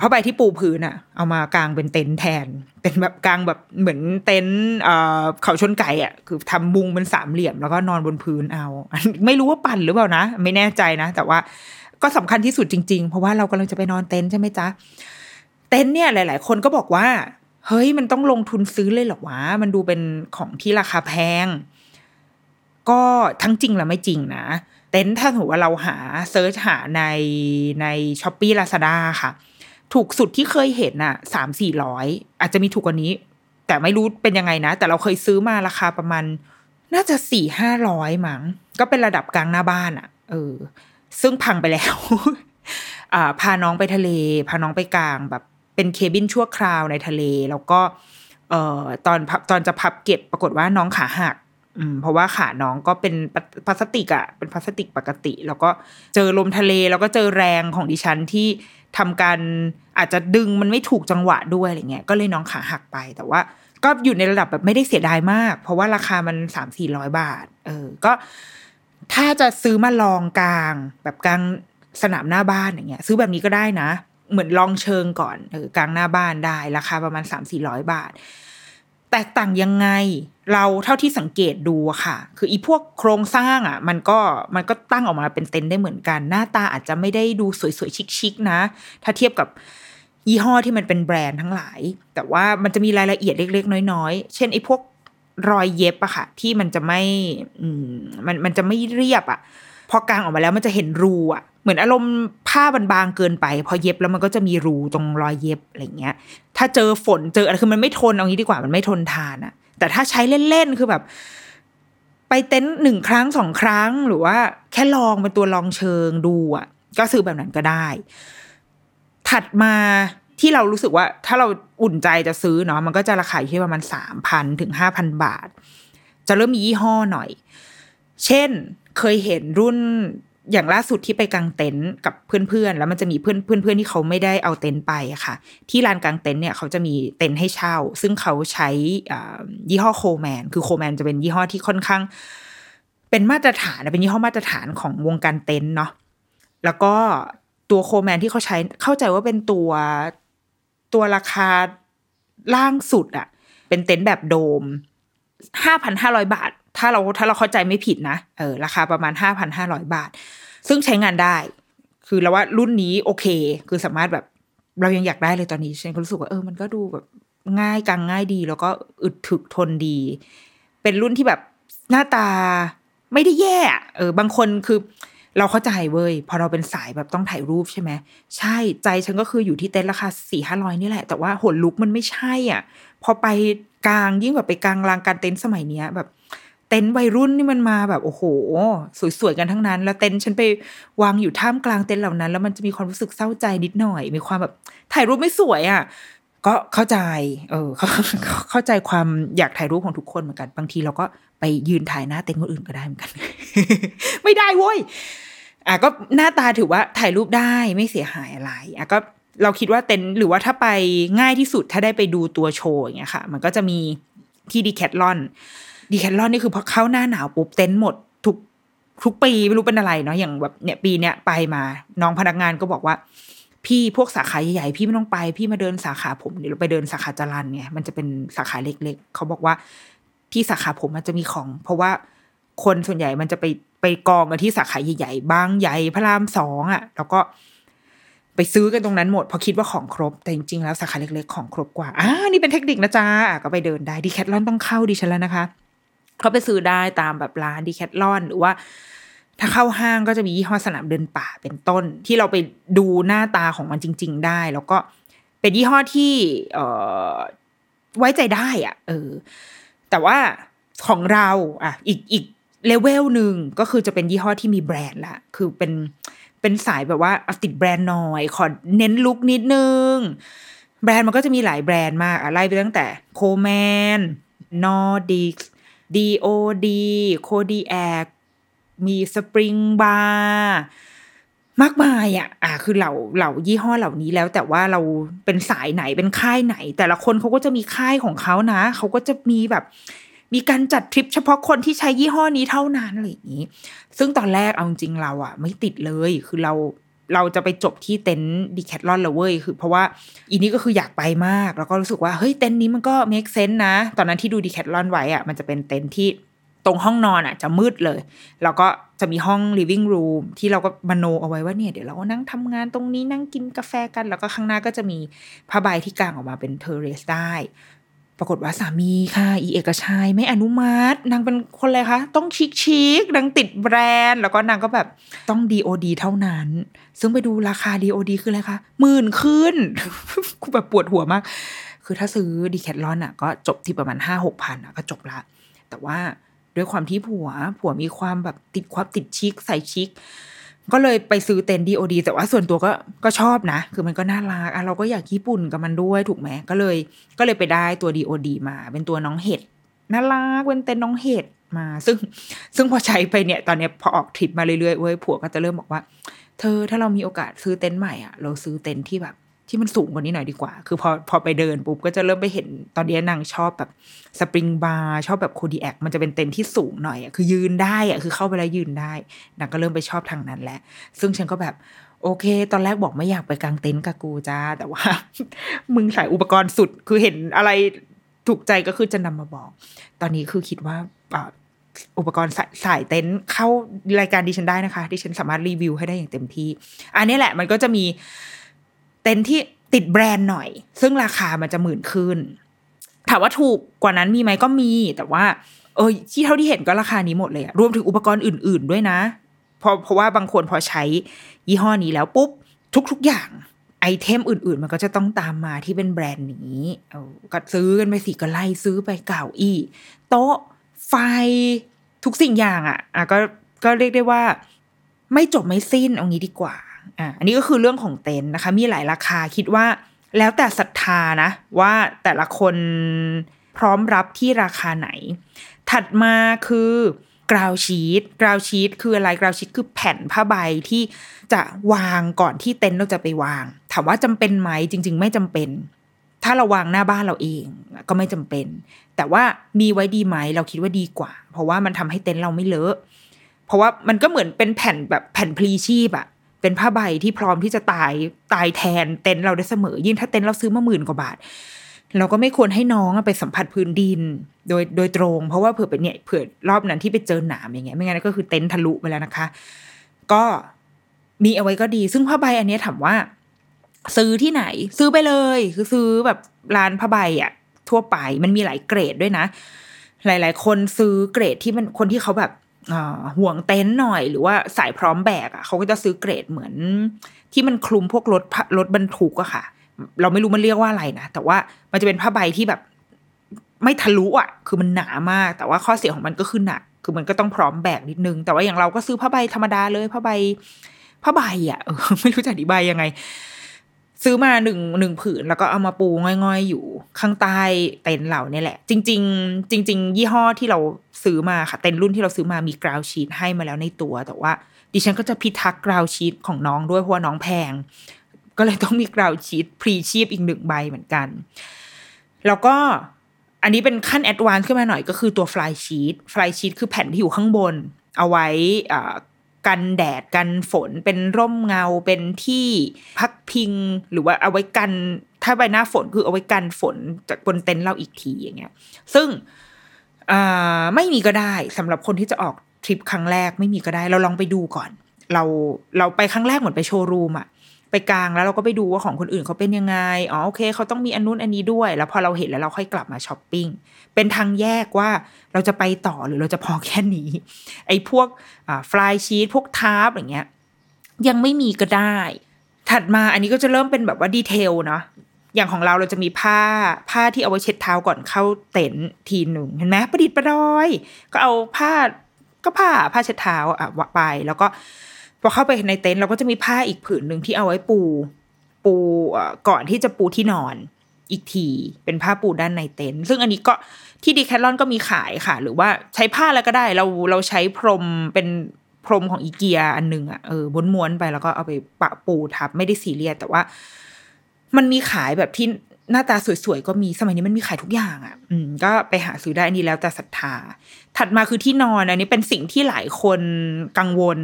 ผ้าใบที่ปูพื้นอะเอามากางเป็นเต็นท์แทน เป็นแบบกางแบบเหมือนเต็นท์อ่าเขาชนไก่อะคือทำมุงเป็นสามเหลี่ยมแล้วก็นอนบนพื้นเอา ไม่รู้ว่าปั่นหรือเปล่านะ ไม่แน่ใจนะ แต่ว่าก็สำคัญที่สุดจริงๆ เพราะว่าเรากำลังจะไปนอนเต็นท์ใช่ไหมจ๊ะ เต็นท์เนี่ยหลาย ๆ คนก็บอกว่า เฮ้ยมันต้องลงทุนซื้อเลยเหรอวะ มันดูเป็นของที่ราคาแพง ก็ทั้งจริงและไม่จริงนะ เต็นท์ถ้าถือว่าเราหา search หาในใน Shopee Lazada ค่ะ ถูกสุดที่เคยเห็นน่ะสามสี่ร้อยอาจจะมีถูกกว่านี้ แต่ไม่รู้เป็นยังไงนะ แต่เราเคยซื้อมาราคาประมาณ น่าจะสี่ห้าร้อยมั้งก็เป็นระดับกลางหน้าบ้านอะ่ะ เออ ซึ่งพังไปแล้วอ่าพาน้องไปทะเล พาน้องไปกลางแบบเป็นเคบินชั่วคราวในทะเล แล้วก็ เอ่อตอนตอนจะพับเก็บปรากฏว่าน้องขาหัก อืมเพราะว่าขาน้องก็เป็นพลาสติกอะเป็นพลาสติกปกติ แล้วก็เจอลมทะเลแล้วก็เจอแรงของดิฉันที่ทำการอาจจะดึงมันไม่ถูกจังหวะด้วยอะไรเงี้ยก็เลยน้องขาหักไปแต่ว่า ก็อยู่ในระดับแบบไม่ได้เสียดายมาก เพราะว่าราคามันสามสี่ร้อยบาท เออ ก็ ถ้าจะซื้อมาลองกลาง แบบกลางสนามหน้าบ้านอย่างเงี้ย ซื้อแบบนี้ก็ได้นะ เหมือนลองเชิงก่อนเออกลางหน้าบ้านได้ ราคาประมาณสามสี่ร้อยบาท แตกต่างยังไง เราเท่าที่สังเกตดูค่ะ คืออีพวกโครงสร้างอะ มันก็มันก็ตั้งออกมาเป็นเต็นท์ได้เหมือนกัน หน้าตาอาจจะไม่ได้ดูสวยๆชิคๆนะ ถ้าเทียบกับยี่ห้อที่มันเป็นแบรนด์ทั้งหลาย แต่ว่ามันจะมีรายละเอียดเล็ก ๆ น้อยๆ เช่นไอ้พวกรอยเย็บอะค่ะ ที่มันจะไม่มมันมันจะไม่เรียบอะพอกางออกมาแล้วมันจะเห็นรูอะเหมือนอารมณ์ผ้าบางๆเกินไป พอเย็บแล้วมันก็จะมีรูตรงรอยเย็บอะไรเงี้ย ถ้าเจอฝนเจออะไรคือมันไม่ทนเอางี้ดีกว่ามันไม่ทนทานอะ แต่ถ้าใช้เล่นๆคือแบบ ไปเต็นท์หนึ่งครั้งสองครั้ง หรือว่าแค่ลองเป็นตัวลองเชิงดูอะ ก็ซื้อแบบนั้นก็ได้ ถัดมาที่เรารู้สึกว่า ถ้าเราอุ่นใจจะซื้อเนาะมันก็จะราคาอยู่ที่ประมาณสามพันถึงห้าพันบาท จะเริ่มมียี่ห้อหน่อย เช่นเคยเห็นรุ่น อย่างล่าสุดที่ไปกางเต็นท์กับเพื่อนๆ แล้วมันจะมีเพื่อนเพื่อนๆที่เขาไม่ได้เอาเต็นท์ไปค่ะ ที่ลานกางเต็นท์เนี่ยเขาจะมีเต็นท์ให้เช่า ซึ่งเขาใช้ยี่ห้อโคแมน คือโคแมนจะเป็นยี่ห้อที่ค่อนข้าง เป็นมาตรฐานเป็นยี่ห้อมาตรฐานของวงการเต็นท์เนาะแล้วก็ตัวโคแมนที่เขาใช้เข้าใจว่าเป็นตัวตัวราคาล่างสุดอะเป็นเต็นท์แบบโดมห้าพันห้าร้อยบาทถ้าเราถ้าเราเข้าใจไม่ผิดนะเออราคาประมาณห้าพันห้าร้อยบาท ซึ่งใช้งานได้ คือเราว่ารุ่นนี้โอเค คือสามารถแบบเรายังอยากได้เลยตอนนี้ฉันก็รู้สึกว่าเออมันก็ดูแบบง่ายกางง่ายดี แล้วก็อึดถึกทนดี เป็นรุ่นที่แบบหน้าตาไม่ได้แย่เออบางคนคือเราเข้าใจเว้ยพอเราเป็นสายแบบต้องถ่ายรูปใช่ไหมใช่ใจฉันก็คืออยู่ที่เต็นท์ราคาสี่ห้าร้อยนี่แหละ แต่ว่าหนลุกมันไม่ใช่อะ พอไปกลางยิ่งแบบไปกลางลางการเต็นท์สมัยเนี้ยแบบ เต็นท์วัยรุ่นนี่มันมาแบบโอ้โห สวยๆกันทั้งนั้น แล้วเต็นท์ฉันไปวางอยู่ท่ามกลางเต็นท์เหล่านั้น แล้วมันจะมีความรู้สึกเศร้าใจนิดหน่อย มีความแบบถ่ายรูปไม่สวยอะก็เข้าใจ เออเข้าใจความอยากถ่ายรูปของทุกคนเหมือนกัน บางทีเราก็ไปยืนถ่ายหน้าเต็นท์คนอื่นก็ได้เหมือนกัน ไม่ได้เว้ยอะก็หน้าตาถือว่าถ่ายรูปได้ไม่เสียหายอะไรอะก็เราคิดว่าเต็นท์หรือว่าถ้าไปง่ายที่สุดถ้าได้ไปดูตัวโชว์อย่างเงี้ยค่ะ มันก็จะมีที่ดีแคทลอน ดีแคทลอนนี่คือพอเข้าหน้าหนาวปุ๊บเต็นท์หมดทุกทุกปีไม่รู้เป็นอะไรเนาะอย่างแบบเนี่ยปีเนี้ยไปมา น้องพนักงานก็บอกว่า พี่พวกสาขาใหญ่ๆพี่ไม่ต้องไป พี่มาเดินสาขาผมเดี๋ยวไปเดินสาขาจรันไงมันจะเป็นสาขาเล็ก ๆเขาบอกว่าที่สาขาผมมันจะมีของ เพราะว่าคนส่วนใหญ่มันจะไปไปกองกันที่สาขาใหญ่ๆบางใหญ่พระรามสองอะ แล้วก็ไปซื้อกันตรงนั้นหมดเพราะคิดว่าของครบ แต่จริงๆแล้วสาขาเล็กๆของครบกว่าอ่านี่เป็นเทคนิคนะจ๊ะอะก็ไปเดินได้ดีแคทลอนต้องเข้าดิฉันแล้วนะคะ เขาไปซื้อได้ตามแบบร้านดีแคทลอนหรือว่า ถ้าเข้าห้างก็จะมียี่ห้อสนามเดินป่าเป็นต้น ที่เราไปดูหน้าตาของมันจริง ๆ ได้ แล้วก็เป็นยี่ห้อที่เออไว้ใจได้อะเออ แต่ว่าของเราอะอีกอีกเลเวลหนึ่งก็คือจะเป็นยี่ห้อที่มีแบรนด์ละคือเป็นเป็นสายแบบว่าเอาติดแบรนด์หน่อย ขอเน้นลุคนิดนึง แบรนด์มันก็จะมีหลายแบรนด์มากอะไล่ไปตั้งแต่Coleman Nordisk DOD Kodiak มี Springbar มากมายอะ อ่าคือเหล่าเหล่ายี่ห้อเหล่านี้แล้ว แต่ว่าเราเป็นสายไหนเป็นค่ายไหน แต่ละคนเขาก็จะมีค่ายของเขานะเขาก็จะมีแบบ มีการจัดทริปเฉพาะคนที่ใช้ยี่ห้อนี้เท่านั้นอะไรอย่างนี้ ซึ่งตอนแรกเอาจริงเราอะ ไม่ติดเลยคือเรา เราจะไปจบที่เต็นท์ Decathlon เลยเว้ยคือเพราะว่าอีนี้ก็คืออยากไปมาก แล้วก็รู้สึกว่าเฮ้ยเต็นท์นี้มันก็ make sense นะ ตอนนั้นที่ดู Decathlon ไว้อะมันจะเป็นเต็นท์ที่ตรงห้องนอนอะจะมืดเลย แล้วก็จะมีห้อง living room ที่เราก็มโนเอาไว้ว่าเนี่ยเดี๋ยวเราก็นั่งทำงานตรงนี้นั่งกินกาแฟกัน แล้วก็ข้างหน้าก็จะมีผ้าใบที่กางออกมาเป็น terrace ได้ ปรากฏว่าสามีค่ะ อีเอกชัยไม่อนุมัติ นางเป็นคนอะไรคะ ต้อง chic chic นางติดแบรนด์ แล้วก็นางก็แบบต้อง DOD เท่านั้น ซึ่งไปดูราคา DOD คืออะไรคะหมื่นขึ้นกูแบบปวดหัวมาก คือถ้าซื้อดีแคทลอนอะ ก็จบที่ประมาณห้าหกพันอะก็จบละ แต่ว่าด้วยความที่ผัวผัวมีความแบบติดความติดชิคใส่ชิค ก็เลยไปซื้อเต็นดีโอดีแต่ว่าส่วนตัวก็ก็ชอบนะ คือมันก็น่ารักอะเราก็อยากญี่ปุ่นกับมันด้วยถูกไหมก็เลยก็เลยไปได้ตัวดีโอดีมา เป็นตัวน้องเห็ดน่ารักเป็นเต็นน้องเห็ดมา ซึ่งซึ่งพอใช้ไปเนี่ย ตอนเนี้ยพอออกทริปมาเรื่อยๆเว้ยผัวก็จะเริ่มบอกว่า เธอถ้าเรามีโอกาสซื้อเต็นท์ใหม่อะเราซื้อเต็นท์ที่แบบ ที่มันสูงกว่านี้หน่อยดีกว่า คือพอพอไปเดินปุ๊บก็จะเริ่มไปเห็นตอนนี้นางชอบแบบ Springbar ชอบแบบ Kodiak มันจะเป็นเต็นท์ที่สูงหน่อยอะคือยืนได้อะคือเข้าไปแล้วยืนได้นางก็เริ่มไปชอบทางนั้นแหละ ซึ่งฉันก็แบบโอเค ตอนแรกบอกไม่อยากไปกางเต็นท์กับกูจ้า แต่ว่า มึงใส่อุปกรณ์สุด คือเห็นอะไรถูกใจก็คือจะนำมาบอก ตอนนี้คือคิดว่าอุปกรณ์สายสายเต็นท์เข้ารายการดิฉันได้นะคะ ดิฉันสามารถรีวิวให้ได้อย่างเต็มที่ อันนี้แหละมันก็จะมี ต็นท์ที่ติดแบรนด์หน่อย ซึ่งราคามันจะหมื่นขึ้น ถามว่าถูกกว่านั้นมีไหมก็มี แต่ว่า เออที่เท่าที่เห็นก็ราคานี้หมดเลยรวมถึงอุปกรณ์อื่น ๆด้วยนะเพราะเพราะว่าบางคนพอใช้ยี่ห้อนี้แล้วปุ๊บ ทุก ๆ อย่างไอเทมอื่น ๆ มันก็จะต้องตามมาที่เป็นแบรนด์นี้เออก็ซื้อกันไปสิก็ไล่ซื้อไปเก่าอี้โต๊ะไฟทุกสิ่งอย่างอะอะก็ก็เรียกได้ว่า ไม่จบไม่สิ้นเอางี้ดีกว่า อะอันนี้ก็คือเรื่องของเต็นท์นะคะ มีหลายราคาคิดว่า แล้วแต่ศรัทธานะ ว่าแต่ละคนพร้อมรับที่ราคาไหน ถัดมาคือกราวชีตกราวชีตคืออะไรกราวชีตคือแผ่นผ้าใบที่จะวางก่อนที่เต็นท์เราจะไปวาง ถามว่าจำเป็นไหมจริง ๆ ไม่จำเป็น ถ้าเราวางหน้าบ้านเราเองก็ไม่จำเป็น แต่ว่ามีไว้ดีไหมเราคิดว่าดีกว่า เพราะว่ามันทำให้เต็นท์เราไม่เลอะ เพราะว่ามันก็เหมือนเป็นแผ่นแบบแผ่นพลีชีพอะ เป็นผ้าใบที่พร้อมที่จะตายตายแทนเต็นท์เราได้เสมอ ยิ่งถ้าเต็นท์เราซื้อมาหมื่นกว่าบาท เราก็ไม่ควรให้น้องไปสัมผัสพื้นดิน โดยโดยตรง เพราะว่าเผื่อเป็นเนี่ยเผื่อรอบนั้นที่ไปเจอหนามอย่างเงี้ยไม่งั้นก็คือเต็นท์ทะลุไปแล้วนะคะ ก็มีเอาไว้ก็ดี ซึ่งผ้าใบอันนี้ถามว่า ซื้อที่ไหน ซื้อไปเลย คือซื้อแบบร้านผ้าใบอะทั่วไปมันมีหลายเกรดด้วยนะ หลาย ๆ คนซื้อเกรดที่มันคนที่เขาแบบ ห่วงเต็นท์หน่อย หรือว่าสายพร้อมแบกอะเขาก็จะซื้อเกรดเหมือน ที่มันคลุมพวกรถรถบรรทุกอะค่ะ เราไม่รู้มันเรียกว่าอะไรนะ แต่ว่ามันจะเป็นผ้าใบที่แบบ ไม่ทะลุอะ คือมันหนามาก แต่ว่าข้อเสียของมันก็คือหนัก คือมันก็ต้องพร้อมแบกนิดนึง แต่ว่าอย่างเราก็ซื้อผ้าใบธรรมดาเลยผ้าใบผ้าใบอะไม่รู้จะอธิบายยังไง ซื้อมาหนึ่งหนึ่งผืนแล้วก็เอามาปูง่อยๆ อยู่ข้างใต้เต็นท์เราเนี่ยแหละ จริง ๆ จริง ๆ ยี่ห้อที่เราซื้อมาค่ะเต็นท์รุ่นที่เราซื้อมามีกราวชีตให้มาแล้วในตัว แต่ว่า ดิฉันก็จะพิทักษ์กราวชีตของน้องด้วยเพราะว่าน้องแพง ก็เลยต้องมี ground sheet พลีชีพอีกหนึ่งใบเหมือนกัน แล้วก็อันนี้เป็นขั้น advance ขึ้นมาหน่อยก็คือตัว flysheet flysheet คือแผ่นที่อยู่ข้างบน เอาไว้อ่า กันแดดกันฝนเป็นร่มเงาเป็นที่พักพิงหรือว่าเอาไว้กัน ถ้าไปหน้าฝนคือเอาไว้กันฝนจากบนเต็นท์เราอีกทีอย่างเงี้ย ซึ่งไม่มีก็ได้สำหรับคนที่จะออกทริปครั้งแรกไม่มีก็ได้ เราลองไปดูก่อน เราเราไปครั้งแรกเหมือนไปโชว์รูมอะ ไปกางแล้วเราก็ไปดูว่าของคนอื่นเขาเป็นยังไง อ๋อโอเคเขาต้องมีอันนู้นอันนี้ด้วย แล้วพอเราเห็นแล้วเราค่อยกลับมาช้อปปิ้ง เป็นทางแยกว่าเราจะไปต่อหรือเราจะพอแค่นี้ ไอ้พวก flysheet พวก tarp อย่างเงี้ยยังไม่มีก็ได้ ถัดมาอันนี้ก็จะเริ่มเป็นแบบว่า detail เนาะอย่างของเราเราจะมีผ้าผ้าที่เอาไว้เช็ดเท้าก่อนเข้าเต็นท์ทีหนึ่งเห็นไหมประดิษฐ์ประดอย ก็เอาผ้าก็ผ้าผ้าเช็ดเท้าอะวะไปแล้วก็ พอเข้าไปในเต็นท์เราก็จะมีผ้าอีกผืนหนึ่งที่เอาไว้ปู ปูก่อนที่จะปูที่นอนอีกที เป็นผ้าปูด้านในเต็นท์ซึ่งอันนี้ก็ที่ดีแคทลอนก็มีขายค่ะ หรือว่าใช้ผ้าอะไรก็ได้ เราเราใช้พรมเป็นพรมของอีเกียอันหนึงอะเออม้วนๆไปแล้วก็เอาไปปะปูทับไม่ได้ซีเรียสแต่ว่า มันมีขายแบบที่หน้าตาสวยๆก็มีสมัยนี้มันมีขายทุกอย่างอะ่ะ อืม ก็ไปหาซื้อได้อันนี้แล้วแต่ศรัทธา ถัดมาคือที่นอนอันนี้เป็นสิ่งที่หลายคนกังวล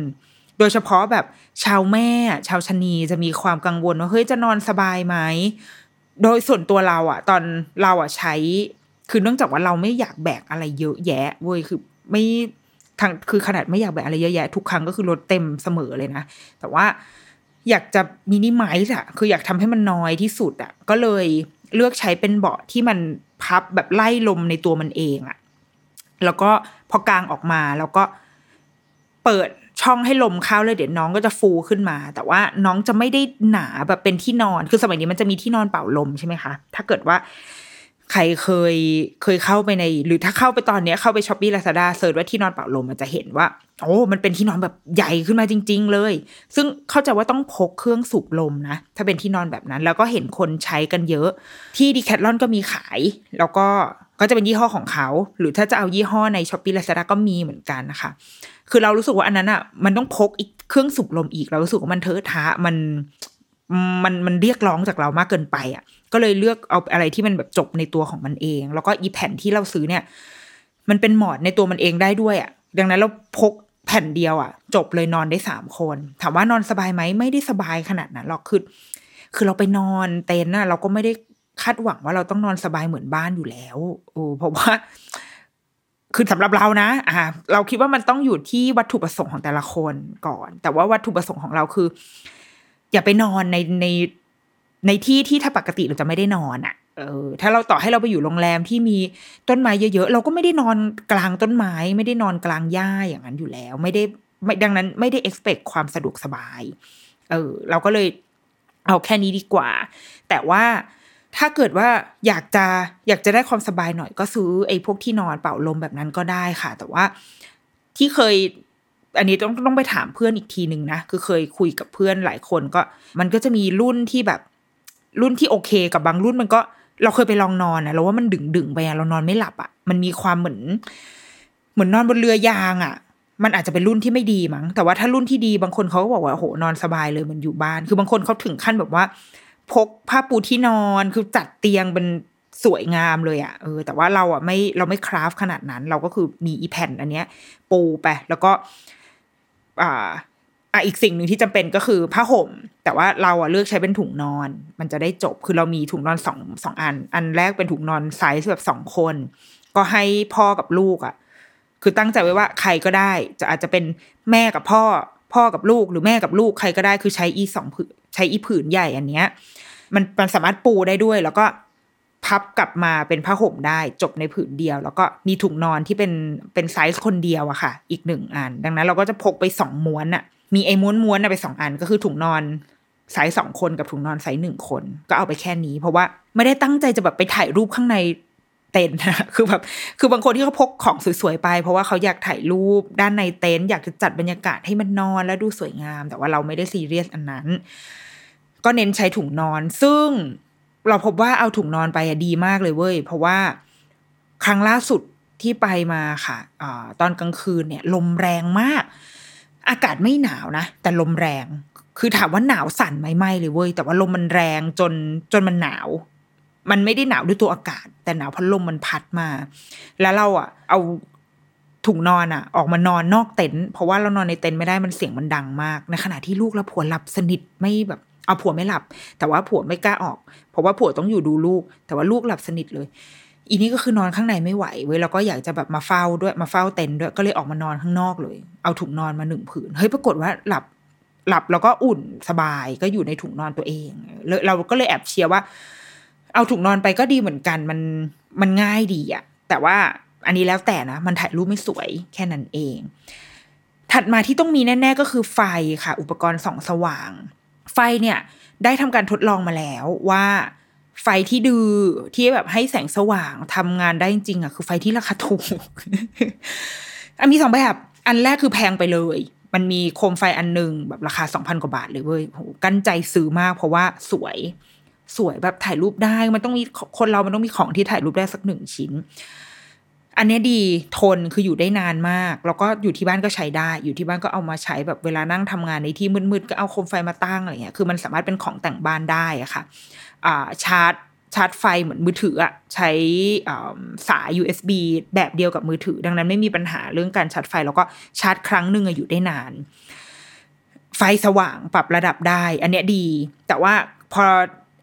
โดยเฉพาะแบบชาวแม่ ชาวชะนีจะมีความกังวลว่าเฮ้ยจะนอนสบายไหมโดยส่วนตัวเราอะตอนเราอะใช้ คือเนื่องจากว่าเราไม่อยากแบกอะไรเยอะแยะเว้ยคือไม่ทางคือขนาดไม่อยากแบกอะไรเยอะแยะทุกครั้งก็คือรถเต็มเสมอเลยนะ แต่ว่าอยากจะมินิมัลส์อะคืออยากทำให้มันน้อยที่สุดอะก็เลยเลือกใช้เป็นเบาะที่มันพับแบบไล่ลมในตัวมันเองอะแล้วก็พอกางออกมาแล้วก็เปิด ช่องให้ลมเข้าเลยเดี๋ยวน้องก็จะฟูขึ้นมา แต่ว่าน้องจะไม่ได้หนาแบบเป็นที่นอน คือสมัยนี้มันจะมีที่นอนเป่าลมใช่ไหมคะ ถ้าเกิดว่าใครเคยเคยเข้าไปใน หรือถ้าเข้าไปตอนเนี้ยเข้าไป Shopee Lazada search ว่าที่นอนเป่าลมมันจะเห็นว่า โอ้มันเป็นที่นอนแบบใหญ่ขึ้นมาจริง ๆ เลย ซึ่งเข้าใจว่าต้องพกเครื่องสูบลมนะ ถ้าเป็นที่นอนแบบนั้น แล้วก็เห็นคนใช้กันเยอะ ที่ Decathlon ก็มีขาย แล้วก็ ก็จะเป็นยี่ห้อของเขา หรือถ้าจะเอายี่ห้อใน Shopee Lazada ก็มีเหมือนกันนะคะ คือเรารู้สึกว่าอันนั้นอะมันต้องพกอีกเครื่องสูบลมอีกเรารู้สึกว่ามันเทอะทะมันมันมันเรียกร้องจากเรามากเกินไปอะ ก็เลยเลือกเอาอะไรที่มันแบบจบในตัวของมันเอง แล้วก็อีแผ่นที่เราซื้อเนี่ย มันเป็นหมอนในตัวมันเองได้ด้วยอะ ดังนั้นเราพกแผ่นเดียวอะ จบเลยนอนได้สามคน ถามว่านอนสบายไหมไม่ได้สบายขนาดนั้นหรอกคือคือเราไปนอนเต็นท์น่ะเราก็ไม่ได้ คาดหวังว่าเราต้องนอนสบายเหมือนบ้านอยู่แล้วโอ้เพราะว่า คือสำหรับเรานะ อ่า เราคิดว่ามันต้องอยู่ที่วัตถุประสงค์ของแต่ละคนก่อน แต่ว่าวัตถุประสงค์ของเราคือ อย่าไปนอนในในในที่ที่ถ้าปกติเราจะไม่ได้นอนอะ่ะเออถ้าเราต่อให้เราไปอยู่โรงแรมที่มีต้นไม้เยอะๆ เราก็ไม่ได้นอนกลางต้นไม้ ไม่ได้นอนกลางหญ้าอย่างนั้นอยู่แล้ว ไม่ได้ไม่ดังนั้นไม่ได้ expect ความสะดวกสบาย เออ เราก็เลยเอาแค่นี้ดีกว่า แต่ว่า ถ้าเกิดว่าอยากจะอยากจะได้ความสบายหน่อยก็ซื้อไอ้พวกที่นอนเป่าลมแบบนั้นก็ได้ค่ะ แต่ว่าที่เคย อันนี้ต้องต้องไปถามเพื่อนอีกทีหนึ่งนะ คือเคยคุยกับเพื่อนหลายคนก็ มันก็จะมีรุ่นที่แบบ รุ่นที่โอเคกับบางรุ่นมันก็เราเคยไปลองนอนนะเราว่ามันดึงดึงไปอะเรานอนไม่หลับอะมันมีความเหมือน เหมือนนอนบนเรือยางอะมันอาจจะเป็นรุ่นที่ไม่ดีมั้งแต่ว่าถ้ารุ่นที่ดีบางคนเขาก็บอกว่าโอ้โหนอนสบายเลยมันอยู่บ้าน คือบางคนเขาถึงขั้นแบบว่า พกผ้าปูที่นอนคือจัดเตียงเป็นสวยงามเลยอะ่ะเออแต่ว่าเราอะไม่เราไม่คราฟขนาดนั้น เราก็คือมีอีแผ่นอันเนี้ย ปูไปแล้วก็ อ่าอะอีกสิ่งหนึ่งที่จำเป็นก็คือผ้าห่ม แต่ว่าเราอะเลือกใช้เป็นถุงนอน มันจะได้จบคือเรามีถุงนอนสองสองอัน อันแรกเป็นถุงนอนไซส์แบบสองคน ก็ให้พ่อกับลูกอะ คือตั้งใจไว้ว่าใครก็ได้ จะอาจจะเป็นแม่กับพ่อ พ่อกับลูกหรือแม่กับลูกใครก็ได้คือใช้อีสองผืน ใช้อีผืนใหญ่อันเนี้ยมันมันสามารถปูได้ด้วย แล้วก็พับกลับมาเป็นผ้าห่มได้จบในผืนเดียว แล้วก็มีถุงนอนที่เป็นเป็นไซส์คนเดียวอะค่ะ อีกหนึ่งอัน ดังนั้นเราก็จะพกไปสองม้วนอะมีไอ้ม้วนม้วนไปสองอันก็คือถุงนอนไซส์สองคนกับถุงนอนไซส์หนึ่งคน ก็เอาไปแค่นี้ เพราะว่าไม่ได้ตั้งใจจะแบบไปถ่ายรูปข้างใน เต็นท์นะคือแบบคือบางคนที่เขาพกของสวยๆไป เพราะว่าเขาอยากถ่ายรูปด้านในเต็นท์อยากจะจัดบรรยากาศให้มันนอนแล้วดูสวยงาม แต่ว่าเราไม่ได้ซีเรียสอันนั้น ก็เน้นใช้ถุงนอน ซึ่งเราพบว่าเอาถุงนอนไปอะดีมากเลยเว้ยเพราะว่าครั้งล่าสุดที่ไปมาค่ะอตอนกลางคืนเนี่ย ลมแรงมาก อากาศไม่หนาวนะ แต่ลมแรง คือถามว่าหนาวสั่นไหมไม่เลยเว้ยแต่ว่าลมมันแรงจนจนมันหนาว มันไม่ได้หนาวด้วยตัวอากาศ แต่หนาวเพราะลมมันพัดมา แล้วเราอะ เอาถุงนอนอะ ออกมานอนนอกเต็นท์เพราะว่าเรานอนในเต็นท์ไม่ได้มันเสียงมันดังมาก ในขณะที่ลูกและผัวหลับสนิทไม่แบบเอาผัวไม่หลับ แต่ว่าผัวไม่กล้าออก เพราะว่าผัวต้องอยู่ดูลูก แต่ว่าลูกหลับสนิทเลย อีนี่ก็คือนอนข้างในไม่ไหวเว้ยแล้วก็อยากจะแบบมาเฝ้าด้วยมาเฝ้าเต็นท์ด้วยก็เลยออกมานอนข้างนอกเลย เอาถุงนอนมาหนึ่งผืนเฮ้ยปรากฏว่าหลับหลับแล้วก็อุ่นสบายก็อยู่ในถุงนอนตัวเองเลยเราก็เลยแอบเชียร์ว่า เอาถุงนอนไปก็ดีเหมือนกันมันมันง่ายดีอะแต่ว่าอันนี้แล้วแต่นะ มันถ่ายรูปไม่สวยแค่นั้นเอง ถัดมาที่ต้องมีแน่ ๆ ก็คือไฟค่ะ อุปกรณ์ส่องสว่าง ไฟเนี่ยได้ทำการทดลองมาแล้วว่าไฟที่ดือที่แบบให้แสงสว่างทำงานได้จริงๆอะคือไฟที่ราคาถูกอันมีสองแบบอันแรกคือแพงไปเลย มันมีโคมไฟอันหนึ่งแบบราคาสองพันกว่าบาทเลยเว้ยโหกั้นใจซื้อมากเพราะว่าสวย สวยแบบถ่ายรูปได้ มันต้องมีคนเรามันต้องมีของที่ถ่ายรูปได้สักหนึ่งชิ้น อันนี้ดีทนคืออยู่ได้นานมาก แล้วก็อยู่ที่บ้านก็ใช้ได้ อยู่ที่บ้านก็เอามาใช้แบบเวลานั่งทำงานในที่มืดๆก็เอาโคมไฟมาตั้งอะไรเงี้ยคือมันสามารถเป็นของแต่งบ้านได้อะค่ะชาร์จชาร์จไฟเหมือนมือถืออะใช้สาย USB แบบเดียวกับมือถือ ดังนั้นไม่มีปัญหาเรื่องการชาร์จไฟ แล้วก็ชาร์จครั้งหนึ่งอะอยู่ได้นาน ไฟสว่างปรับระดับได้ อันเนี้ยดี แต่ว่าพอ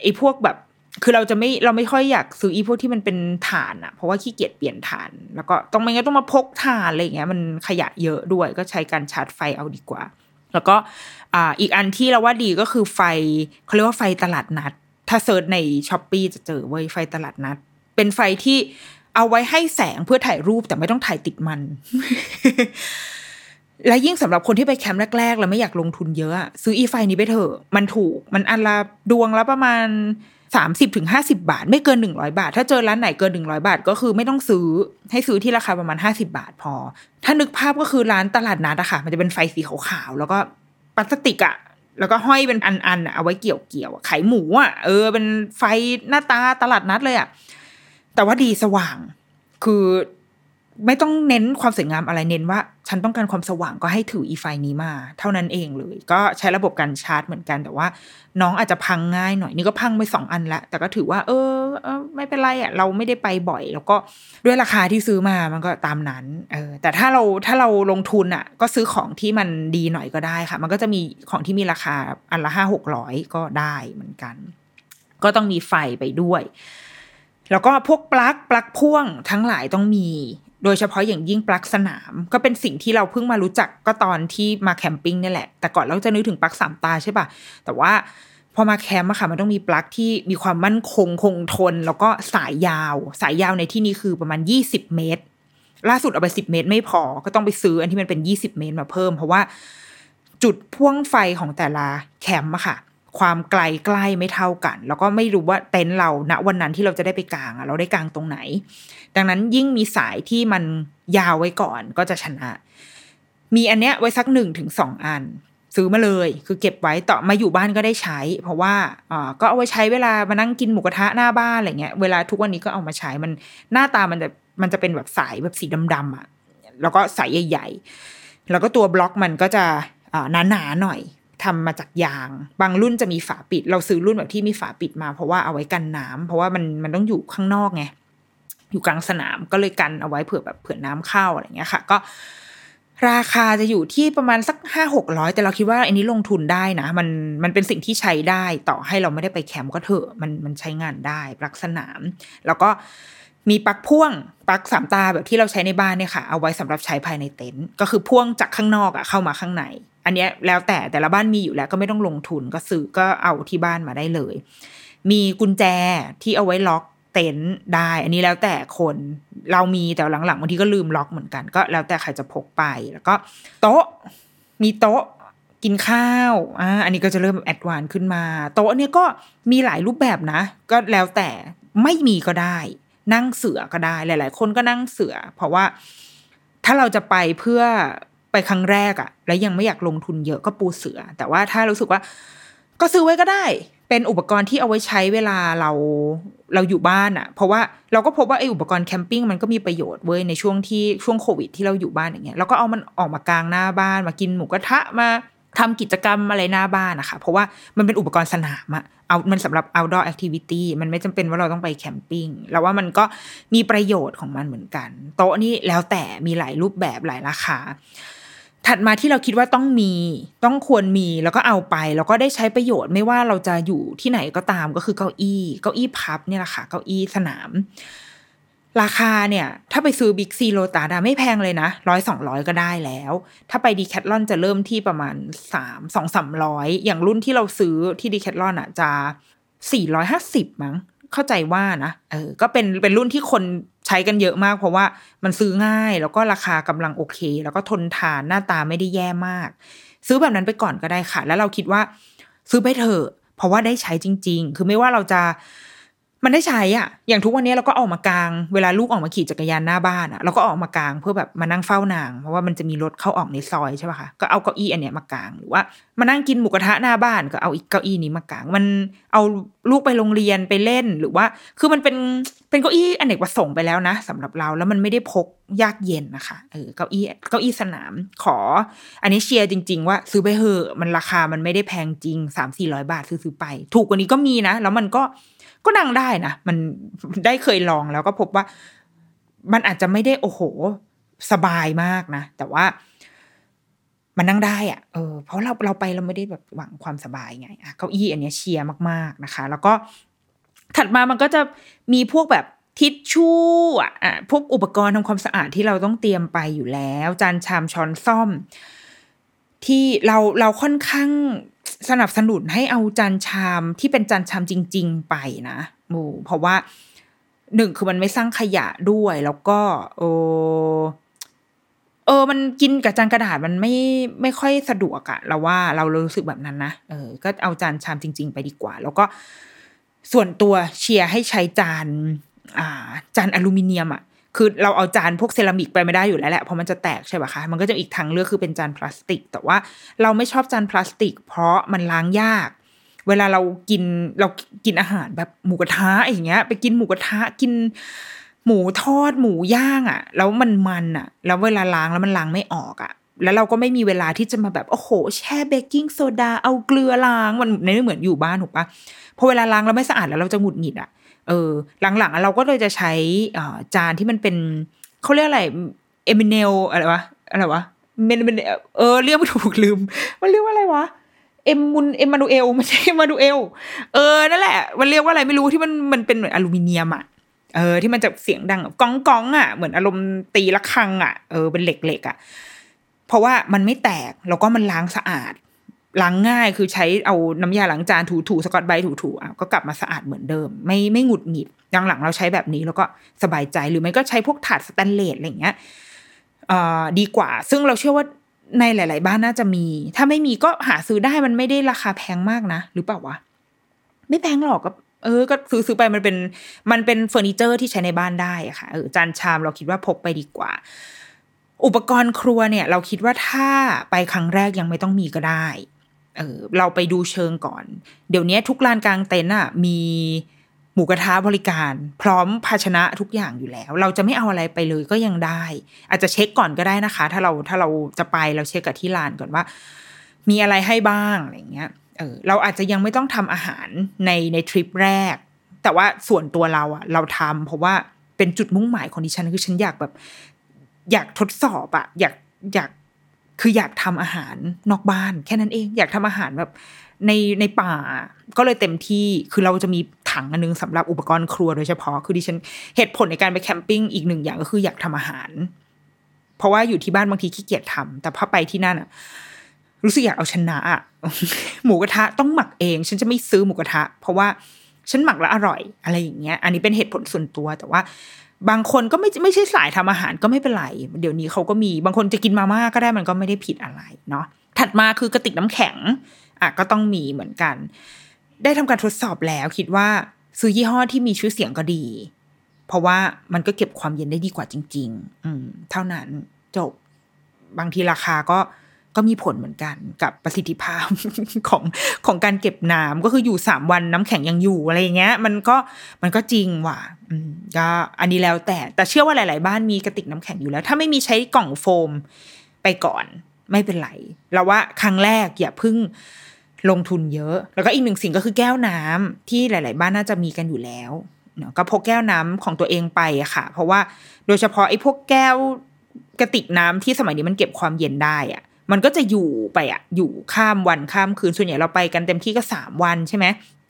ไอ้พวกแบบคือเราจะไม่เราไม่ค่อยอยากซื้ออีพวกที่มันเป็นถ่านอะเพราะว่าขี้เกียจเปลี่ยนถ่าน แล้วก็ต้องไม่งั้นต้องมาพกถ่านอะไรอย่างเงี้ยมันขยะเยอะด้วยก็ใช้การชาร์จไฟเอาดีกว่า แล้วก็อ่าอีกอันที่เราว่าดีก็คือไฟเขาเรียกว่าไฟตลาดนัด ถ้า search ใน Shopee จะเจอเว้ยไฟตลาดนัด เป็นไฟที่เอาไว้ให้แสงเพื่อถ่ายรูปแต่ไม่ต้องถ่ายติดมัน และยิ่งสำหรับคนที่ไปแคมป์แรกๆ แล้วไม่อยากลงทุนเยอะอะซื้ออีไฟนี้ไปเถอะ มันถูก มันอันละดวงละประมาณสามสิบถึงห้าสิบาท ไม่เกินหนึ่งร้อยบาท ถ้าเจอร้านไหนเกินหนึ่งร้อยบาท ก็คือไม่ต้องซื้อให้ซื้อที่ราคาประมาณห้าสิบาทพอ ถ้านึกภาพก็คือร้านตลาดนัดอะค่ะ มันจะเป็นไฟสีขาวๆแล้วก็พลาสติกอะแล้วก็ห้อยเป็นอันๆเอาไว้เกี่ยวเกี่ยวๆขายหมูอะเออเป็นไฟหน้าตาตลาดนัดเลยอะแต่ว่าดีสว่าง คือ ไม่ต้องเน้นความสวยงามอะไรเน้นว่า ฉันต้องการความสว่างก็ให้ถืออีไฟนี้มา เท่านั้นเองเลย ก็ใช้ระบบการชาร์จเหมือนกัน แต่ว่า น้องอาจจะพังง่ายหน่อยนี่ก็พังไปสองอันละ แต่ก็ถือว่า เออเออไม่เป็นไรอะ เราไม่ได้ไปบ่อย แล้วก็ด้วยราคาที่ซื้อมามันก็ตามนั้นเออแต่ถ้าเราถ้าเราลงทุนอะ ก็ซื้อของที่มันดีหน่อยก็ได้ค่ะ มันก็จะมีของที่มีราคาอันละห้าหกร้อยก็ได้เหมือนกัน ก็ต้องมีไฟไปด้วยแล้วก็พวกปลั๊กปลั๊กพ่วงทั้งหลายต้องมี โดยเฉพาะอย่างยิ่งปลั๊กสนามก็เป็นสิ่งที่เราเพิ่งมารู้จักก็ตอนที่มาแคมปิ้งนี่แหละ แต่ก่อนเราจะนึกถึงปลั๊กสามตาใช่ป่ะแต่ว่าพอมาแคมป์อะค่ะมันต้องมีปลั๊กที่มีความมั่นคงคงทน แล้วก็สายยาว สายยาวในที่นี้คือประมาณยี่สิบเมตร ล่าสุดเอาไปสิบเมตร ไม่พอก็ต้องไปซื้ออันที่มันเป็นยี่สิบเมตรมาเพิ่ม เพราะว่าจุดพ่วงไฟของแต่ละแคมป์อะค่ะ ความไกลใกล้ไม่เท่ากัน แล้วก็ไม่รู้ว่าเต็นท์เราณวันนั้นที่เราจะได้ไปกลางเราได้กลางตรงไหน ดังนั้นยิ่งมีสายที่มันยาวไว้ก่อนก็จะชนะ มีอันเนี้ยไว้สักหนึ่งถึงสองอัน ซื้อมาเลย คือเก็บไว้ต่อมาอยู่บ้านก็ได้ใช้ เพราะว่าอ่าก็เอาไว้ใช้เวลามานั่งกินหมูกระทะหน้าบ้านอะไรเงี้ยเวลาทุกวันนี้ก็เอามาใช้มันหน้าตามันจะมันจะเป็นแบบสายแบบสีดำๆอะแล้วก็สายใหญ่ ๆ แล้วก็ตัวบล็อกมันก็จะอ่าหนาๆหน่อย ทำมาจากยาง บางรุ่นจะมีฝาปิด เราซื้อรุ่นแบบที่มีฝาปิดมา เพราะว่าเอาไว้กันน้ำเพราะว่ามันมันต้องอยู่ข้างนอกไงอยู่กลางสนามก็เลยกันเอาไว้เผื่อแบบเผื่อน้ำเข้าอะไรเงี้ยค่ะ ก็ ราคาจะอยู่ที่ประมาณสักห้าหกร้อยแต่เราคิดว่าอันนี้ลงทุนได้นะ มันมันเป็นสิ่งที่ใช้ได้ต่อให้เราไม่ได้ไปแคมป์ก็เถอะมันมันใช้งานได้ปลั๊กสนาม แล้วก็ มีปลั๊กพ่วงปลั๊กสามตาแบบที่เราใช้ในบ้านเนี่ยค่ะ เอาไว้สำหรับใช้ภายในเต็นท์ก็คือพ่วงจากข้างนอกอะเข้ามาข้างใน อันนี้แล้วแต่แต่ละบ้านมีอยู่แล้วก็ไม่ต้องลงทุนก็ซื้อก็เอาที่บ้านมาได้เลย มีกุญแจที่เอาไว้ล็อกเต็นท์ได้ อันนี้แล้วแต่คนเรามีแต่หลังๆบางทีก็ลืมล็อกเหมือนกัน ก็แล้วแต่ใครจะพกไปแล้วก็โต๊ะมีโต๊ะกินข้าวอ่าอันนี้ก็จะเริ่มแอดวานขึ้นมา โต๊ะเนี่ยก็มีหลายรูปแบบนะ ก็แล้วแต่ไม่มีก็ได้ นั่งเสือก็ได้ หลาย ๆ คนก็นั่งเสือ เพราะว่าถ้าเราจะไปเพื่อไปครั้งแรกอะแล้วยังไม่อยากลงทุนเยอะก็ปูเสือ แต่ว่าถ้ารู้สึกว่า ก็ซื้อไว้ก็ได้ เป็นอุปกรณ์ที่เอาไว้ใช้เวลาเราเราอยู่บ้านอะเพราะว่าเราก็พบว่าไอ้อุปกรณ์แคมปิ้งมันก็มีประโยชน์เว้ยในช่วงที่ช่วงโควิดที่เราอยู่บ้านอย่างเงี้ยเราก็เอามันออกมากลางหน้าบ้านมากินหมูกระทะมา ทำกิจกรรมอะไรหน้าบ้านนะคะ เพราะว่ามันเป็นอุปกรณ์สนามอะเอามันสำหรับ outdoor activity มันไม่จำเป็นว่าเราต้องไปแคมปิ้งแล้วว่ามันก็มีประโยชน์ของมันเหมือนกัน โต๊ะนี่แล้วแต่มีหลายรูปแบบหลายราคา ถัดมาที่เราคิดว่าต้องมีต้องควรมีแล้วก็เอาไป แล้วก็ได้ใช้ประโยชน์ไม่ว่าเราจะอยู่ที่ไหนก็ตามก็คือเก้าอี้ เก้าอี้พับเนี่ยแหละค่ะเก้าอี้สนาม ราคาเนี่ย ถ้าไปซื้อบิ๊กซีโลตาดาไม่แพงเลยนะร้อยสองร้อยก็ได้แล้ว ถ้าไปดีแคทลอนจะเริ่มที่ประมาณสามสองสามร้อยอย่างรุ่นที่เราซื้อที่ดีแคทลอนอะจะสี่ร้อยห้าสิบมั้ง เข้าใจว่านะเออก็เป็นเป็นรุ่นที่คนใช้กันเยอะมาก เพราะว่ามันซื้อง่ายแล้วก็ราคากำลังโอเค แล้วก็ทนทานหน้าตาไม่ได้แย่มาก ซื้อแบบนั้นไปก่อนก็ได้ค่ะ แล้วเราคิดว่า ซื้อไปเถอะเพราะว่าได้ใช้จริง ๆ คือไม่ว่าเราจะ มันได้ใช้อะ อย่างทุกวันนี้เราก็ออกมากลาง เวลาลูกออกมาขี่จักรยานหน้าบ้านอะเราก็ออกมากลางเพื่อแบบมานั่งเฝ้านาง เพราะว่ามันจะมีรถเข้าออกในซอยใช่ป่ะคะ ก็เอาเก้าอี้อันเนี้ยมากลาง หรือว่ามานั่งกินหมูกระทะหน้าบ้านก็เอาอีกเก้าอี้นี้มากลาง มันเอาลูกไปโรงเรียนไปเล่น หรือว่า คือมันเป็น เป็นเก้าอี้อเนกประสงค์ไปแล้วนะสำหรับเรา แล้วมันไม่ได้พกยากเย็นนะคะ เออ เก้าอี้ เก้าอี้สนาม ขอ อันนี้เชียร์จริง ๆ ว่าซื้อไปเหอะ มันราคามันไม่ได้แพงจริงสามสี่ร้อยบาทซื้อๆไป ถูกกว่านี้ก็มีนะ แล้วมันก็ ก็นั่งได้นะมันได้เคยลองแล้วก็พบว่า มันอาจจะไม่ได้โอ้โห สบายมากนะ แต่ว่ามันนั่งได้อะเออเพราะเราเราไปเราไม่ได้แบบหวังความสบายไงอะเก้าอี้อันนี้เชียร์มากๆนะคะ แล้วก็ถัดมามันก็จะมีพวกแบบทิชชู่อะอะพวกอุปกรณ์ทำความสะอาดที่เราต้องเตรียมไปอยู่แล้ว จานชามช้อนซ่อม ที่เราเราค่อนข้าง สนับสนุนให้เอาจานชามที่เป็นจานชามจริง ๆ ไปนะโอ้เพราะว่าหนึ่งคือมันไม่สร้างขยะด้วยแล้วก็เออเออ มันกินกับจานกระดาษมันไม่ไม่ค่อยสะดวกอะเราว่าเรารู้สึกแบบนั้นนะเออ ก็เอาจานชามจริง ๆ ไปดีกว่า แล้วก็ส่วนตัวเชียร์ให้ใช้จาน อ่า จานอลูมิเนียมอะ คือเราเอาจานพวกเซรามิกไปไม่ได้อยู่แล้วแหละเพราะมันจะแตกใช่ปะคะมันก็จะอีกทางเลือกคือเป็นจานพลาสติก แต่ว่าเราไม่ชอบจานพลาสติก เพราะมันล้างยาก เวลาเรากินเรากินอาหารแบบหมูกระทะอย่างเงี้ย ไปกินหมูกระทะกินหมูทอดหมูย่างอะ่ะ แล้วมันมันอะ่ะ แล้วเวลาล้างแล้วมันล้างไม่ออกอะ่ะ แล้วเราก็ไม่มีเวลาที่จะมาแบบโอ้โห แช่เบกกิ้งโซดาเอาเกลือล้างมันไม่เหมือนอยู่บ้านถูกปะพอเวลาล้างแล้วไม่สะอาดแล้วเราจะหงุดหงิดอะเออหลังๆเราก็เลยจะใช้จานที่มันเป็นเขาเรียกอะไรเอมิเนลอะไรวะอะไรวะเมนเมนเออเรียกไม่ถูกลืม มันเรียกว่าอะไรวะเอ็มมุนเอ็มมานูเอลไม่ใช่เอ็มมานูเอลเออนั่นแหละ มันเรียกว่าอะไรไม่รู้ที่มันมันเป็นเหมือนอลูมิเนียมอะเออที่มันจะเสียงดังก้องก้องอะเหมือนอารมณ์ตีละครังอะเออเป็นเหล็กๆอะ เพราะว่ามันไม่แตกแล้วก็มันล้างสะอาดล้างง่ายคือใช้เอาน้ำยาล้างจานถูถูสกอตไบถูถูอะก็กลับมาสะอาดเหมือนเดิม ไม่ไม่หงุดหงิดยังหลังเราใช้แบบนี้แล้วก็สบายใจหรือไม่ก็ใช้พวกถาดสแตนเลสอะไรเงี้ยดีกว่า ซึ่งเราเชื่อว่าในหลาย ๆ บ้านน่าจะมี ถ้าไม่มีก็หาซื้อได้มันไม่ได้ราคาแพงมากนะ หรือเปล่าวะไม่แพงหรอกก็เออ ก็ซื้อซื้อไปมันเป็นมันเป็นเฟอร์นิเจอร์ที่ใช้ในบ้านได้อะค่ะเออจานชามเราคิดว่าพกไปดีกว่า อุปกรณ์ครัวเนี่ย เราคิดว่าถ้าไปครั้งแรกยังไม่ต้องมีก็ได้เออเราไปดูเชิงก่อน เดี๋ยวนี้ทุกลานกลางเต็นท์อะมีหมูกระทะบริการ พร้อมภาชนะทุกอย่างอยู่แล้ว เราจะไม่เอาอะไรไปเลยก็ยังได้ อาจจะเช็คก่อนก็ได้นะคะ ถ้าเราถ้าเราจะไปเราเช็คกับที่ลานก่อนว่า มีอะไรให้บ้างอะไรเงี้ยเออเราอาจจะยังไม่ต้องทำอาหารในในทริปแรก แต่ว่าส่วนตัวเราอะเราทำเพราะว่าเป็นจุดมุ่งหมายของดิฉันคือฉันอยากแบบ อยากทดสอบอะอยากอยากคืออยากทำอาหารนอกบ้าน แค่นั้นเองอยากทำอาหารแบบในในป่า ก็เลยเต็มที่คือเราจะมีถังอันนึงสำหรับอุปกรณ์ครัวโดยเฉพาะ คือดิฉันเหตุผลในการไปแคมปิ้งอีกหนึ่งอย่างก็คืออยากทำอาหาร เพราะว่าอยู่ที่บ้านบางทีขี้เกียจทำแต่พอไปที่นั่นอะรู้สึกอยากเอาชนะอะหมูกระทะต้องหมักเอง ฉันจะไม่ซื้อหมูกระทะ เพราะว่าฉันหมักแล้วอร่อยอะไรอย่างเงี้ย อันนี้เป็นเหตุผลส่วนตัวแต่ว่า บางคนก็ไม่ไม่ใช่สายทำอาหารก็ไม่เป็นไร เดี๋ยวนี้เขาก็มีบางคนจะกินมาม่าก็ได้มันก็ไม่ได้ผิดอะไรเนาะถัดมาคือกระติกน้ำแข็งอะก็ต้องมีเหมือนกัน ได้ทำการทดสอบแล้วคิดว่าซื้อยี่ห้อที่มีชื่อเสียงก็ดี เพราะว่ามันก็เก็บความเย็นได้ดีกว่าจริง ๆ อืม เท่านั้นจบบางทีราคาก็ ก็มีผลเหมือนกันกับประสิทธิภาพของของการเก็บน้ำก็คืออยู่สามวันน้ำแข็งยังอยู่อะไรเงี้ย มันก็มันก็จริงว่ะก็อันนี้แล้วแต่แต่เชื่อว่าหลาย ๆ บ้านมีกระติกน้ำแข็งอยู่แล้ว ถ้าไม่มีใช้กล่องโฟมไปก่อนไม่เป็นไรเราว่าครั้งแรกอย่าพึ่งลงทุนเยอะ แล้วก็อีกหนึ่งสิ่งก็คือแก้วน้ำที่หลาย ๆ บ้านน่าจะมีกันอยู่แล้วก็พกแก้วน้ำของตัวเองไปอะค่ะ เพราะว่าโดยเฉพาะไอ้พวกแก้วกระติกน้ำที่สมัยนี้มันเก็บความเย็นได้อะ มันก็จะอยู่ไปอะอยู่ข้ามวันข้ามคืนส่วนใหญ่เราไปกันเต็มที่ก็สามวันใช่ไหม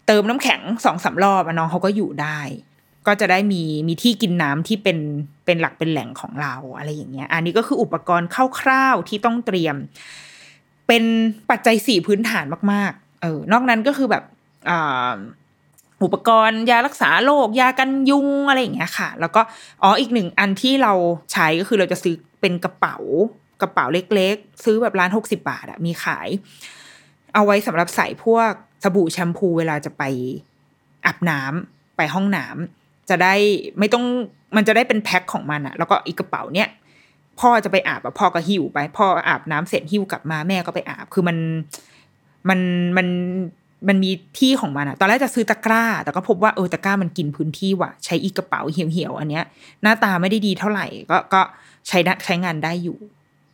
เติมน้ำแข็งสองสามรอบน้องเขาก็อยู่ได้ ก็จะได้มีมีที่กินน้ำที่เป็นเป็นหลักเป็นแหล่งของเราอะไรอย่างเงี้ย อันนี้ก็คืออุปกรณ์คร่าวๆที่ต้องเตรียม เป็นปัจจัยสี่พื้นฐานมาก ๆ เออนอกนั้นก็คือแบบอ่าอุปกรณ์ยารักษาโรคยากันยุงอะไรอย่างเงี้ยค่ะ แล้วก็อ๋ออีกหนึ่งอันที่เราใช้ก็คือเราจะซื้อเป็นกระเป๋า กระเป๋าเล็กๆ ซื้อแบบร้านหกสิบาทอะมีขาย เอาไว้สำหรับใส่พวกสบู่แชมพูเวลาจะไปอาบน้ำไปห้องน้ำจะได้ไม่ต้องมันจะได้เป็นแพ็คของมันอะแล้วก็อีกกระเป๋าเนี้ยพ่อจะไปอาบอะพ่อก็หิวไป พ่ออาบน้ำเสร็จหิวกลับมาแม่ก็ไปอาบ คือมันมันมันมันมีที่ของมันอะตอนแรกจะซื้อตะกร้า แต่ก็พบว่าเออตะกร้ามันกินพื้นที่ว่ะ ใช้อีกกระเป๋าเหี่ยวๆอันเนี้ย หน้าตาไม่ได้ดีเท่าไหร่ ก็ก็ใช้ใช้งานได้อยู่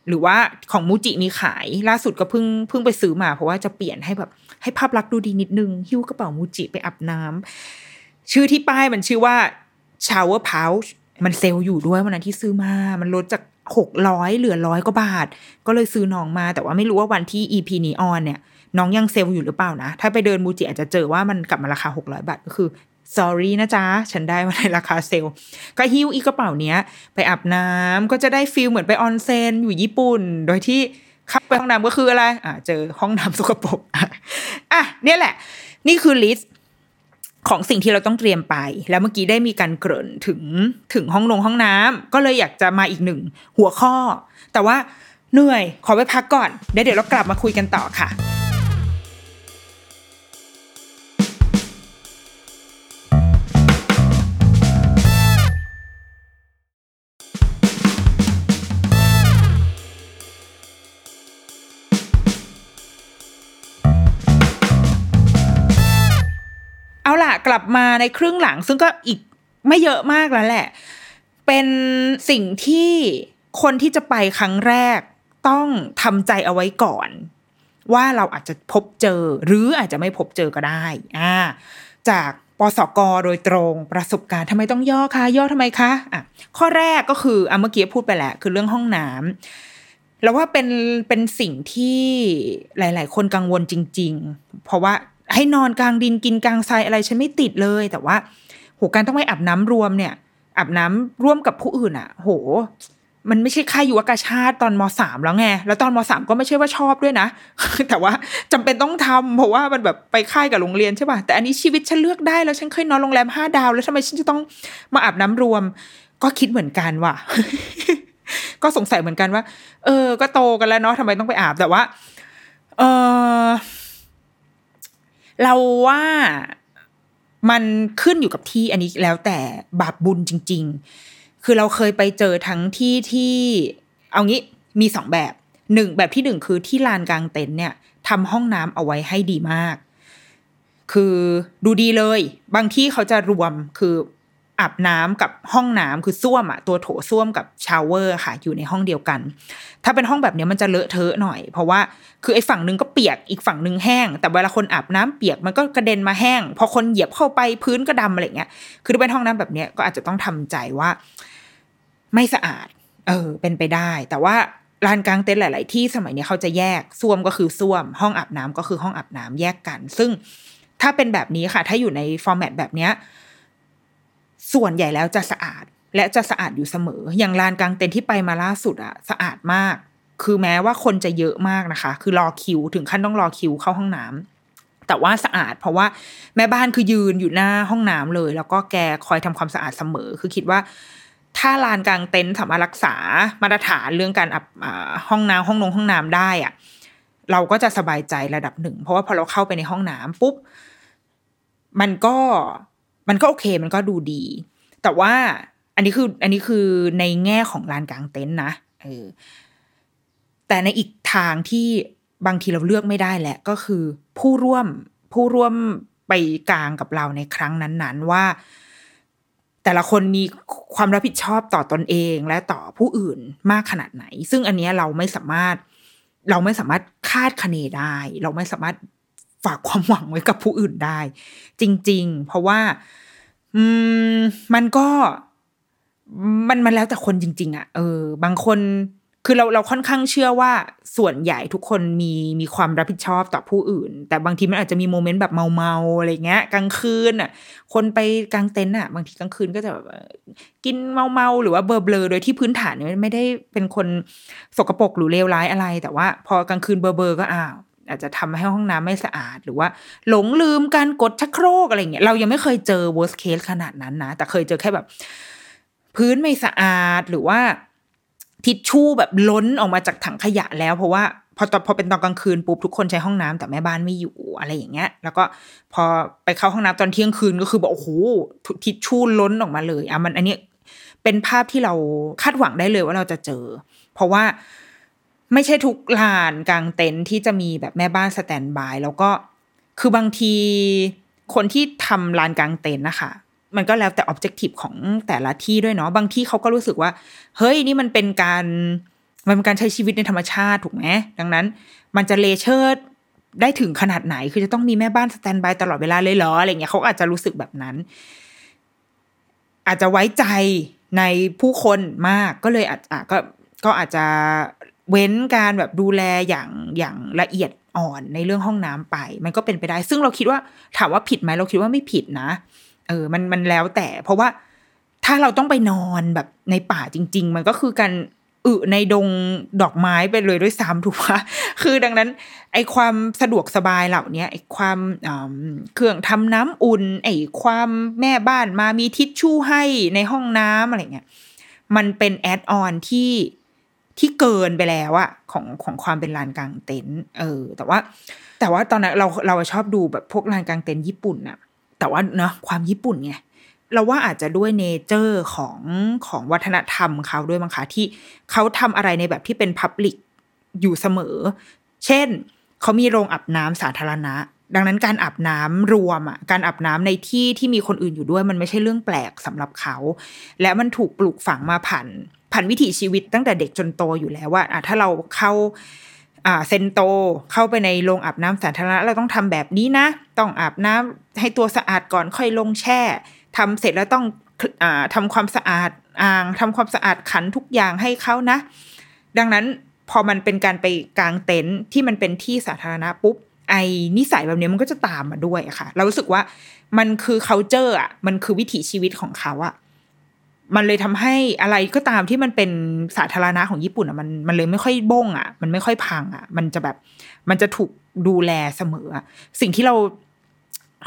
หรือว่าของมูจิมีขายล่าสุดก็เพิ่งเพิ่งไปซื้อมา เพราะว่าจะเปลี่ยนให้แบบ ให้ภาพลักษณ์ดูดีนิดนึง หิ้วกระเป๋ามูจิไปอาบน้ำชื่อที่ป้ายมันชื่อว่า shower pouch มันเซลล์อยู่ด้วยวันนั้นที่ซื้อมา มันลดจากหกร้อยเหลือร้อยกว่าบาท ก็เลยซื้อน้องมา แต่ว่าไม่รู้ว่าวันที่ EP นี้ on เนี่ย น้องยังเซลล์อยู่หรือเปล่านะ ถ้าไปเดินมูจิอาจจะเจอว่ามันกลับมาราคาหกร้อยบาทก็คือ sorry นะจ๊ะ ฉันได้มาในราคาเซลล์ก็หิ้วอีกกระเป๋าเนี้ย ไปอาบน้ำก็จะได้ feel เหมือนไปออนเซนอยู่ญี่ปุ่น โดยที่เข้าไปห้องน้ำก็คืออะไร อ่าเจอห้องน้ำสกปรกอะเนี่ยแหละ นี่คือลิสต์ของสิ่งที่เราต้องเตรียมไป แล้วเมื่อกี้ได้มีการเกริ่นถึงถึงห้องนงห้องน้ำก็เลยอยากจะมาอีกหนึ่งหัวข้อ แต่ว่าเหนื่อยขอไปพักก่อนเดี๋ยวเดี๋ยวเรากลับมาคุยกันต่อค่ะ ลับมาในครึ่งหลัง ซึ่งก็อีกไม่เยอะมากแล้วแหละ เป็นสิ่งที่คนที่จะไปครั้งแรกต้องทำใจเอาไว้ก่อน ว่าเราอาจจะพบเจอ หรืออาจจะไม่พบเจอก็ได้อ่าจากปสกโดยตรงประสบการณ์ทำไมต้องย่อคะย่อทำไมคะอะข้อแรกก็คืออะเมื่อกี้พูดไปแหล้วคือเรื่องห้องน้ำแล้วว่าเป็นเป็นสิ่งที่หลาย ๆ คนกังวลจริง ๆ เพราะว่า ให้นอนกลางดินกินกลางทรายอะไรฉันไม่ติดเลย แต่ว่าโหการต้องไปอาบน้ำรวมเนี่ยอาบน้ำร่วมกับผู้อื่นอะ โห มันไม่ใช่ค่ายยุวกาชาติตอนมสามแล้วไง แล้วตอนมสามก็ไม่ใช่ว่าชอบด้วยนะ แต่ว่าจำเป็นต้องทำเพราะว่ามันแบบไปค่ายกับโรงเรียนใช่ป่ะ แต่อันนี้ชีวิตฉันเลือกได้แล้วฉันเคยนอนโรงแรมห้าดาว แล้วทำไมฉันจะต้องมาอาบน้ำรวม ก็คิดเหมือนกันว่ะ ก็สงสัยเหมือนกันว่า เออ ก็โตกันแล้วเนาะทำไมต้องไปอาบ แต่ว่า เออ เราว่ามันขึ้นอยู่กับที่อันนี้แล้วแต่บาปบุญจริง ๆ คือเราเคยไปเจอทั้งที่ที่ เอางี้มีสองแบบหนึ่งแบบที่หนึ่งคือที่ลานกลางเต็นท์เนี่ยทำห้องน้ำเอาไว้ให้ดีมาก คือดูดีเลย บางที่เขาจะรวมคือ อาบน้ำกับห้องน้ำคือส้วมอะตัวโถส้วมกับชาวเวอร์ค่ะ อยู่ในห้องเดียวกัน ถ้าเป็นห้องแบบนี้มันจะเลอะเทอะหน่อย เพราะว่าคือไอ้ฝั่งนึงก็เปียกอีกฝั่งนึงแห้ง แต่เวลาคนอาบน้ำเปียกมันก็กระเด็นมาแห้ง พอคนเหยียบเข้าไปพื้นก็ดำอะไรเงี้ยคือถ้าเป็นห้องน้ำแบบนี้ก็อาจจะต้องทำใจว่า ไม่สะอาด เออ เป็นไปได้ แต่ว่าลานกลางเต็นท์หลาย ๆ ที่สมัยนี้เขาจะแยกส้วมก็คือส้วม ห้องอาบน้ำก็คือห้องอาบน้ำแยกกัน ซึ่งถ้าเป็นแบบนี้ค่ะ ถ้าอยู่ในฟอร์แมตแบบเนี้ย ส่วนใหญ่แล้วจะสะอาดและจะสะอาดอยู่เสมอ อย่างลานกลางเต็นท์ที่ไปมาล่าสุดอะสะอาดมาก คือแม้ว่าคนจะเยอะมากนะคะ คือรอคิว ถึงขั้นต้องรอคิวเข้าห้องน้ำแต่ว่าสะอาด เพราะว่าแม่บ้านคือยืนอยู่หน้าห้องน้ำเลย แล้วก็แกคอยทำความสะอาดเสมอ คือคิดว่าถ้าลานกลางเต็นท์สามารถรักษามาตรฐานเรื่องการอับห้องน้ำห้องนงห้องน้ำได้อะเราก็จะสบายใจระดับหนึ่ง เพราะว่าพอเราเข้าไปในห้องน้ำปุ๊บมันก็ มันก็โอเคมันก็ดูดี แต่ว่าอันนี้คืออันนี้คือในแง่ของลานกลางเต็นท์นะเออแต่ในอีกทางที่บางทีเราเลือกไม่ได้แหละก็คือผู้ร่วมผู้ร่วมไปกลางกับเราในครั้งนั้น ๆ ว่า แต่ละคนมีความรับผิดชอบต่อตอนเองและต่อผู้อื่นมากขนาดไหน ซึ่งอันนี้เราไม่สามารถ เราไม่สามารถคาดคะเนได้ เราไม่สามารถ ฝากความหวังไว้กับผู้อื่นได้ จริง ๆ เพราะว่า อืม มันก็ มันมันแล้วแต่คนจริง ๆอะ่ะเออ บางคนคือเราเราค่อนข้างเชื่อว่าส่วนใหญ่ทุกคนมีมีความรับผิดชอบต่อผู้อื่น แต่บางทีมันอาจจะมีโมเมนต์แบบเมาเมาอะไรเงี้ย กลางคืนอะ คนไปกลางเต็นท์อะ บางทีกลางคืนก็จะแบบกินเมาเมาหรือว่าเบลอเบลอโดยที่พื้นฐานเนี่ยไม่ได้เป็นคนสกปรกหรือเลวร้ายอะไร แต่ว่า พอกลางคืนเบลอเบลอก็อ้าว อาจจะทำให้ห้องน้ำไม่สะอาด หรือว่า หลงลืมการกดชักโครกอะไรเงี้ยเรายังไม่เคยเจอ worst case ขนาดนั้นนะ แต่เคยเจอแค่แบบ พื้นไม่สะอาดหรือว่า ทิชชู่แบบล้นออกมาจากถังขยะแล้ว เพราะว่าพอตอนพอเป็นตอนกลางคืนปุ๊บทุกคนใช้ห้องน้ำแต่แม่บ้านไม่อยู่อะไรอย่างเงี้ย แล้วก็พอไปเข้าห้องน้ำตอนเที่ยงคืนก็คือบอกโอ้โหทิชชู่ล้นออกมาเลยอะมันอันนี้เป็นภาพที่เราคาดหวังได้เลยว่าเราจะเจอ เพราะว่า ไม่ใช่ทุกลานกลางเต็นท์ที่จะมีแบบแม่บ้านสแตนบาย แล้วก็คือบางทีคนที่ทำลานกลางเต็นท์นะคะมันก็แล้วแต่ออบเจกตีฟของแต่ละที่ด้วยเนาะบางที่เขาก็รู้สึกว่า เฮ้ยนี่มันเป็นการมันเป็นการใช้ชีวิตในธรรมชาติถูกไหมดังนั้น มันจะ leisure ได้ถึงขนาดไหน คือจะต้องมีแม่บ้าน standby ตลอดเวลาเลยเหรออะไรเงี้ยเขาอาจจะรู้สึกแบบนั้น อาจจะไว้ใจในผู้คนมากก็เลยอาจก็ก็อาจจะ เว้นการแบบดูแลอย่างอย่างละเอียดอ่อนในเรื่องห้องน้ำไป มันก็เป็นไปได้ ซึ่งเราคิดว่าถามว่าผิดไหมเราคิดว่าไม่ผิดนะ เออ มันมันแล้วแต่ เพราะว่าถ้าเราต้องไปนอนแบบในป่าจริง ๆ มันก็คือการอึในดงดอกไม้ไปเลยด้วยซ้ำถูกปะคือดังนั้น ไอความสะดวกสบายเหล่านี้ไอความเครื่องทำน้ำอุ่น ไอความแม่บ้านมามีทิชชู่ให้ในห้องน้ำอะไรเงี้ย มันเป็นแอดออนที่ ที่เกินไปแล้วอะของของความเป็นลานกลางเต็นท์เออ แต่ว่า แต่ว่าตอนนั้นเราเราชอบดูแบบพวกลานกลางเต็นท์ญี่ปุ่นอะแต่ว่าเนาะความญี่ปุ่นไงเราว่าอาจจะด้วยเนเจอร์ของของวัฒนธรรมเขาด้วยมั้งคะที่เขาทำอะไรในแบบที่เป็นพับลิกอยู่เสมอ เช่น เขามีโรงอาบน้ำสาธารณะ ดังนั้นการอาบน้ำรวมอะการอาบน้ำในที่ที่มีคนอื่นอยู่ด้วย มันไม่ใช่เรื่องแปลกสำหรับเขา และมันถูกปลูกฝังมาผ่านผ่านวิถีชีวิตตั้งแต่เด็กจนโตอยู่แล้วว่าอะถ้าเราเข้าอ่าเซนโตเข้าไปในโรงอาบน้ำสาธารณะเราต้องทำแบบนี้นะ ต้องอาบน้ำให้ตัวสะอาดก่อนค่อยลงแช่ทำเสร็จแล้วต้องอทำความสะอาดอ่างทำความสะอาดขันทุกอย่างให้เขานะ ดังนั้นพอมันเป็นการไปกางเต็นท์ที่มันเป็นที่สาธารณะปุ๊บ ไอ้นิสัยแบบนี้มันก็จะตามมาด้วยอะค่ะ เรารู้สึกว่ามันคือ culture อะมันคือวิถีชีวิตของเขาอะมันเลยทำให้อะไรก็ตามที่มันเป็นสาธารณะของญี่ปุ่นอะมันมันเลยไม่ค่อยบ้งอะ มันไม่ค่อยพังอะ มันจะแบบมันจะถูกดูแลเสมอ สิ่งที่เรา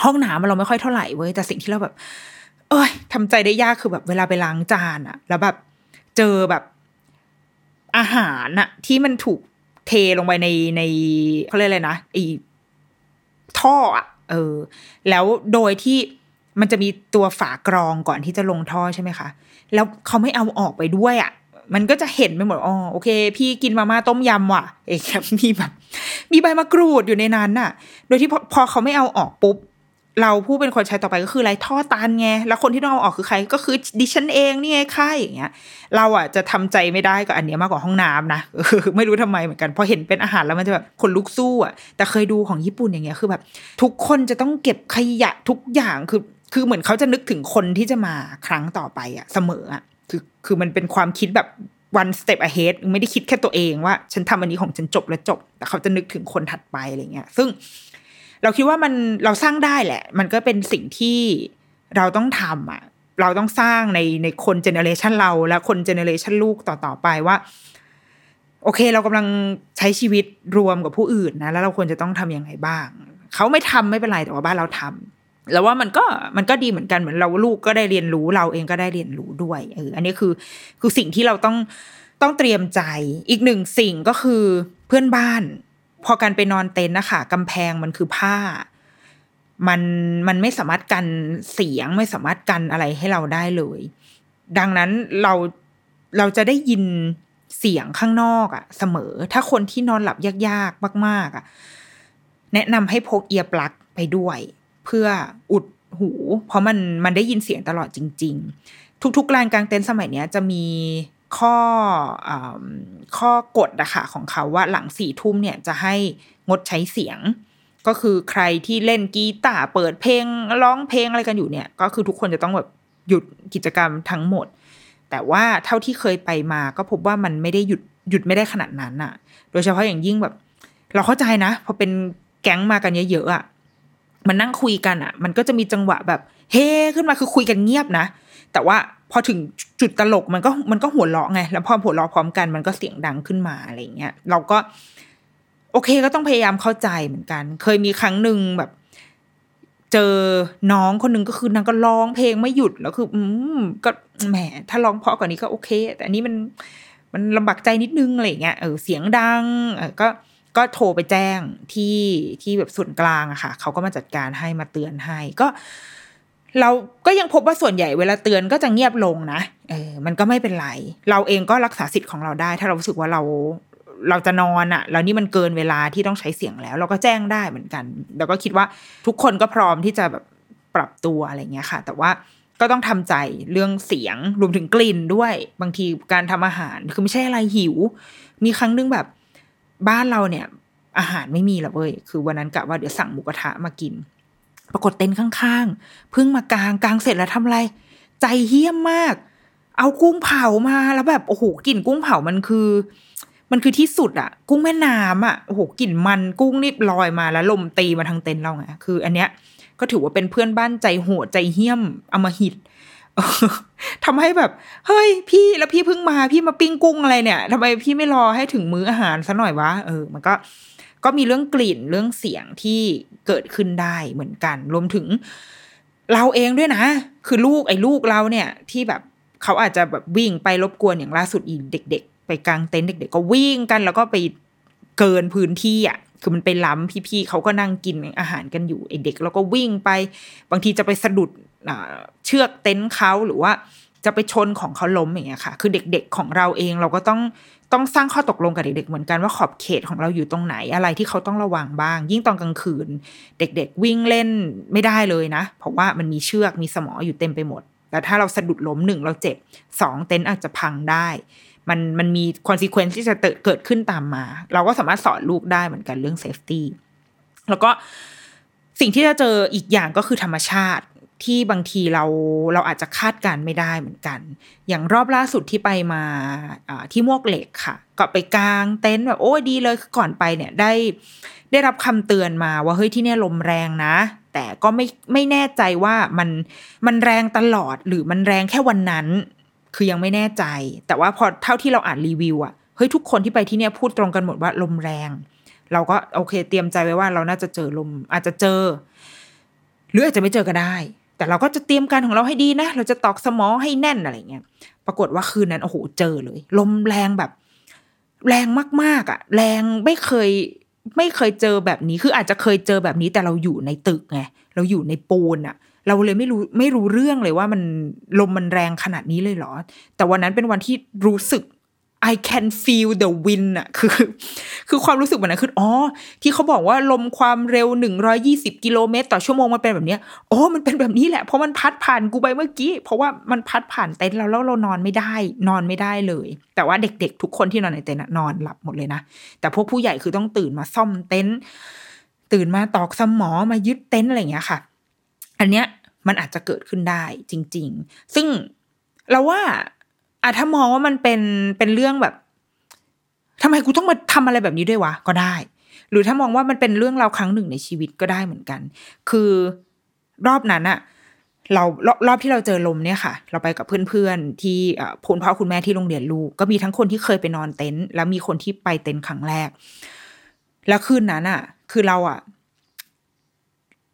ห้องน้ำเราไม่ค่อยเท่าไหร่เว้ยแต่สิ่งที่เราแบบ เอ้ยทำใจได้ยากคือแบบเวลาไปล้างจานอะ แล้วแบบเจอแบบอาหารอะ ที่มันถูกเทลงไปในในเขาเรียกอะไรนะไอ ท่ออะเออ แล้วโดยที่มันจะมีตัวฝากรองก่อนที่จะลงท่อใช่ไหมคะ แล้วเขาไม่เอาออกไปด้วยอะ่ะ มันก็จะเห็นไปหมดอ๋อโอเค พี่กินมาม่าต้มยำว่ะ เอ๊ะมีแบบ มีใบมะกรูดอยู่ในนั้นน่ะ โดยที่พอพอเขาไม่เอาออกปุ๊บ เราผู้เป็นคนใช้ต่อไปก็คือไรท่อตันไง แล้วคนที่ต้องเอาออกคือใครก็คือดิฉันเองนี่ไงค่ายอย่างเงี้ย เราอะจะทำใจไม่ได้กับอันนี้มากกว่าห้องน้ำนะไม่รู้ทำไมเหมือนกันพอเห็นเป็นอาหารแล้วมันจะแบบคนลุกสู้อะ แต่เคยดูของญี่ปุ่นอย่างเงี้ยคือแบบ ทุกคนจะต้องเก็บขยะทุกอย่างคือคือเหมือนเขาจะนึกถึงคนที่จะมาครั้งต่อไปอะเสมออะคือคือมันเป็นความคิดแบบ one step ahead ไม่ได้คิดแค่ตัวเองว่า ฉันทำอันนี้ของฉันจบแล้วจบ แต่เขาจะนึกถึงคนถัดไปอะไรเงี้ย ซึ่ง เราคิดว่ามันเราสร้างได้แหละ มันก็เป็นสิ่งที่เราต้องทำอะเราต้องสร้างในในคนเจเนอเรชันเราและคนเจเนอเรชันลูกต่อๆไปว่า โอเค เรากำลังใช้ชีวิตรวมกับผู้อื่นนะ แล้วเราควรจะต้องทํำยังไงบ้าง เขาไม่ทำไม่เป็นไรแต่ว่าบ้านเราทำแล้วว่ามันก็มันก็ดีเหมือนกันเหมือนเราลูกก็ได้เรียนรู้เราเองก็ได้เรียนรู้ด้วยเอออันนี้คือคือสิ่งที่เราต้องต้องเตรียมใจอีกหนึ่งสิ่งก็คือเพื่อนบ้าน พอการไปนอนเต็นท์นะคะกำแพงมันคือผ้า มันมันไม่สามารถกันเสียงไม่สามารถกันอะไรให้เราได้เลย ดังนั้นเราเราจะได้ยินเสียงข้างนอกอะเสมอ ถ้าคนที่นอนหลับยากๆ มาก ๆอะแนะนำให้พกเอียร์ปลั๊กไปด้วย เพื่ออุดหู เพราะมันมันได้ยินเสียงตลอดจริง ๆ ทุกๆลานกลางเต็นท์สมัยนี้จะมี ข้ออข้อกฎอะคะของเขาว่าหลังสี่ทุ่มเนี่ยจะให้งดใช้เสียง ก็คือใครที่เล่นกีตาร์เปิดเพลงร้องเพลงอะไรกันอยู่เนี่ย ก็คือทุกคนจะต้องแบบหยุดกิจกรรมทั้งหมด แต่ว่าเท่าที่เคยไปมาก็พบว่ามันไม่ได้หยุดหยุดไม่ได้ขนาดนั้นอะโดยเฉพาะอย่างยิ่งแบบ เราเข้าใจนะพอเป็นแก๊งมากันเยอะๆอะมันนั่งคุยกันอะมันก็จะมีจังหวะแบบ เฮ้ขึ้นมาคือคุยกันเงียบนะแต่ว่า พอถึงจุดตลกมันก็มันก็หัวเราะไง แล้วพอหัวเราะพร้อมกันมันก็เสียงดังขึ้นมาอะไรเงี้ยเราก็ โอเคก็ต้องพยายามเข้าใจเหมือนกัน เคยมีครั้งหนึ่งแบบ เจอน้องคนหนึ่งก็คือนางก็ร้องเพลงไม่หยุดแล้วคือ อืมก็แหม ถ้าร้องเพราะกว่านี้ก็โอเค แต่อันนี้มันมันลำบากใจนิดนึงอะไรเงี้ยเออเสียงดังเออก็ก็โทรไปแจ้งที่ที่แบบส่วนกลางอะค่ะเขาก็มาจัดการให้มาเตือนให้ ก็ เราก็ยังพบว่าส่วนใหญ่เวลาเตือนก็จะเงียบลงนะเออมันก็ไม่เป็นไร เราเองก็รักษาสิทธิ์ของเราได้ ถ้าเรารู้สึกว่าเราเราจะนอนอะแล้วนี่มันเกินเวลาที่ต้องใช้เสียงแล้ว เราก็แจ้งได้เหมือนกัน แล้วก็คิดว่าทุกคนก็พร้อมที่จะแบบปรับตัวอะไรเงี้ยค่ะ แต่ว่าก็ต้องทำใจเรื่องเสียงรวมถึงกลิ่นด้วย บางทีการทำอาหารคือไม่ใช่อะไรหิว มีครั้งนึงแบบบ้านเราเนี่ย อาหารไม่มีละเว้ยคือวันนั้นกะว่าเดี๋ยวสั่งหมูกระทะมากิน ปรากฏเต็นท์ข้างๆเพิ่งมากลางกลางเสร็จแล้วทำอะไร ใจเฮี้ยมมาก เอากุ้งเผามาแล้วแบบโอ้โหกลิ่นกุ้งเผามันคือ มันคือที่สุดอะกุ้งแม่น้ำอะโอ้โหกลิ่นมันกุ้งนี่ลอยมาแล้วลมตีมาทางเต็นท์เราไงคือ อันเนี้ยก็ถือว่าเป็นเพื่อนบ้านใจโหดใจเฮี้ยมอมหิต ทำให้แบบ เฮ้ย พี่แล้วพี่เพิ่งมาพี่มาปิ้งกุ้งอะไรเนี่ยทำไมพี่ไม่รอให้ถึงมื้ออาหารซะหน่อยวะเออ มันก็ก็มีเรื่องกลิ่นเรื่องเสียงที่เกิดขึ้นได้เหมือนกัน รวมถึง เราเองด้วยนะ คือลูกไอ้ลูกเราเนี่ย ที่แบบเขาอาจจะแบบวิ่งไปรบกวนอย่างล่าสุดอีเด็ก ๆ ไปกลางเต็นท์เด็ก ๆ ก็วิ่งกัน แล้วก็ไปเกินพื้นที่อะคือมันไปล้ำพี่ๆเขาก็นั่งกินอาหารกันอยู่ไอ้เด็ก แล้วก็วิ่งไป บางทีจะไปสะดุด เชือกเต็นท์เขาหรือว่าจะไปชนของเขาล้มอย่างเงี้ยค่ะ คือเด็กๆของเราเองเราก็ต้องต้องสร้างข้อตกลงกับเด็กๆเหมือนกันว่าขอบเขตของเราอยู่ตรงไหนอะไรที่เขาต้องระวังบ้าง ยิ่งตอนกลางคืน เด็กๆวิ่งเล่นไม่ได้เลยนะ เพราะว่ามันมีเชือกมีสมออยู่เต็มไปหมด แต่ถ้าเราสะดุดล้มหนึ่งเราเจ็บสองเต็นท์อาจจะพังได้ มันมันมี consequence ที่จะเกิดขึ้นตามมา เราก็สามารถสอนลูกได้เหมือนกันเรื่อง safety แล้วก็สิ่งที่จะเจออีกอย่างก็คือธรรมชาติ ที่บางทีเราเราอาจจะคาดการณ์ไม่ได้เหมือนกัน อย่างรอบล่าสุดที่ไปมาที่มวกเหล็กค่ะ ก็ไปกางเต็นท์แบบโอ้ดีเลยก่อนไปเนี่ยได้ ได้รับคำเตือนมาว่าเฮ้ยที่เนี่ยลมแรงนะ แต่ก็ไม่ไม่แน่ใจว่ามันมันแรงตลอดหรือมันแรงแค่วันนั้น คือยังไม่แน่ใจ แต่ว่าพอเท่าที่เราอ่านรีวิวอะเฮ้ยทุกคนที่ไปที่เนี่ยพูดตรงกันหมดว่าลมแรง เราก็โอเคเตรียมใจไว้ว่าเราน่าจะเจอลมอาจจะเจอ หรืออาจจะไม่เจอก็ได้ แต่เราก็จะเตรียมการของเราให้ดีนะ เราจะตอกสมอให้แน่นอะไรเงี้ย ปรากฏว่าคืนนั้นโอ้โหเจอเลย ลมแรงแบบ แรงมากๆอะ แรงไม่เคยไม่เคยเจอแบบนี้ คืออาจจะเคยเจอแบบนี้ แต่เราอยู่ในตึกไง เราอยู่ในปูนอะ เราเลยไม่รู้ไม่รู้เรื่องเลยว่ามันลมมันแรงขนาดนี้เลยเหรอ แต่วันนั้นเป็นวันที่รู้สึก I can feel the wind อะคือ คือความรู้สึกแบบนั้นคืออ๋อ ที่เขาบอกว่าลมความเร็วหนึ่งร้อยี่สิบกิโลเมตร ต่อชั่วโมงมันเป็นแบบนี้โอ้มันเป็นแบบนี้แหละ เพราะมันพัดผ่านกูไปเมื่อกี้ เพราะว่ามันพัดผ่านเต็นท์เราแล้วเรานอนไม่ได้ นอนไม่ได้เลย แต่ว่าเด็กๆ ทุกคนที่นอนในเต็นท์นอนหลับหมดเลยนะ แต่พวกผู้ใหญ่คือต้องตื่นมาซ่อมเต็นท์ตื่นมาตอกสมอมายึดเต็นท์อะไรอย่างเงี้ยค่ะ อันเนี้ยมันอาจจะเกิดขึ้นได้จริง ๆ ซึ่งเราว่า อะถ้ามองว่ามันเป็นเป็นเรื่องแบบทำไมกูต้องมาทำอะไรแบบนี้ด้วยวะก็ได้ หรือถ้ามองว่ามันเป็นเรื่องเราครั้งหนึ่งในชีวิตก็ได้เหมือนกัน คือรอบนั้นอะเรารอบรอบที่เราเจอลมเนี่ยค่ะ เราไปกับเพื่อนๆที่คุณพ่อคุณแม่ที่โรงเรียนลูก ก็มีทั้งคนที่เคยไปนอนเต็นท์แล้วมีคนที่ไปเต็นท์ครั้งแรก แล้วคืนนั้นอะคือเราอะ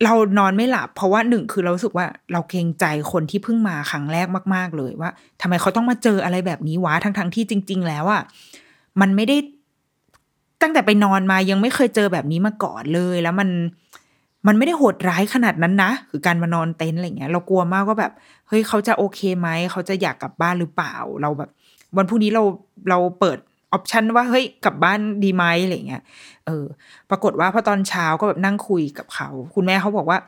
เรานอนไม่หลับ เพราะว่าหนึ่งคือเราสึกว่าเราเกรงใจคนที่เพิ่งมาครั้งแรกมาก ๆ เลยว่าทำไมเขาต้องมาเจออะไรแบบนี้วะทั้งๆทที่จริง ๆ แล้วอะมันไม่ได้ตั้งแต่ไปนอนมายังไม่เคยเจอแบบนี้มาก่อนเลย แล้วมันมันไม่ได้โหดร้ายขนาดนั้นนะคือการมานอนเต็นท์อะไรเงี้ย เรากลัวมากว่าแบบเฮ้ยเขาจะโอเคไหมเขาจะอยากกลับบ้านหรือเปล่า เราแบบ วันพรุ่งนี้เราเราเปิด ออปชันว่าเฮ้ยกลับบ้านดีไหมอะไรเงี้ยเออ ปรากฏว่าพอตอนเช้าก็แบบนั่งคุยกับเขา คุณแม่เขาบอกว่า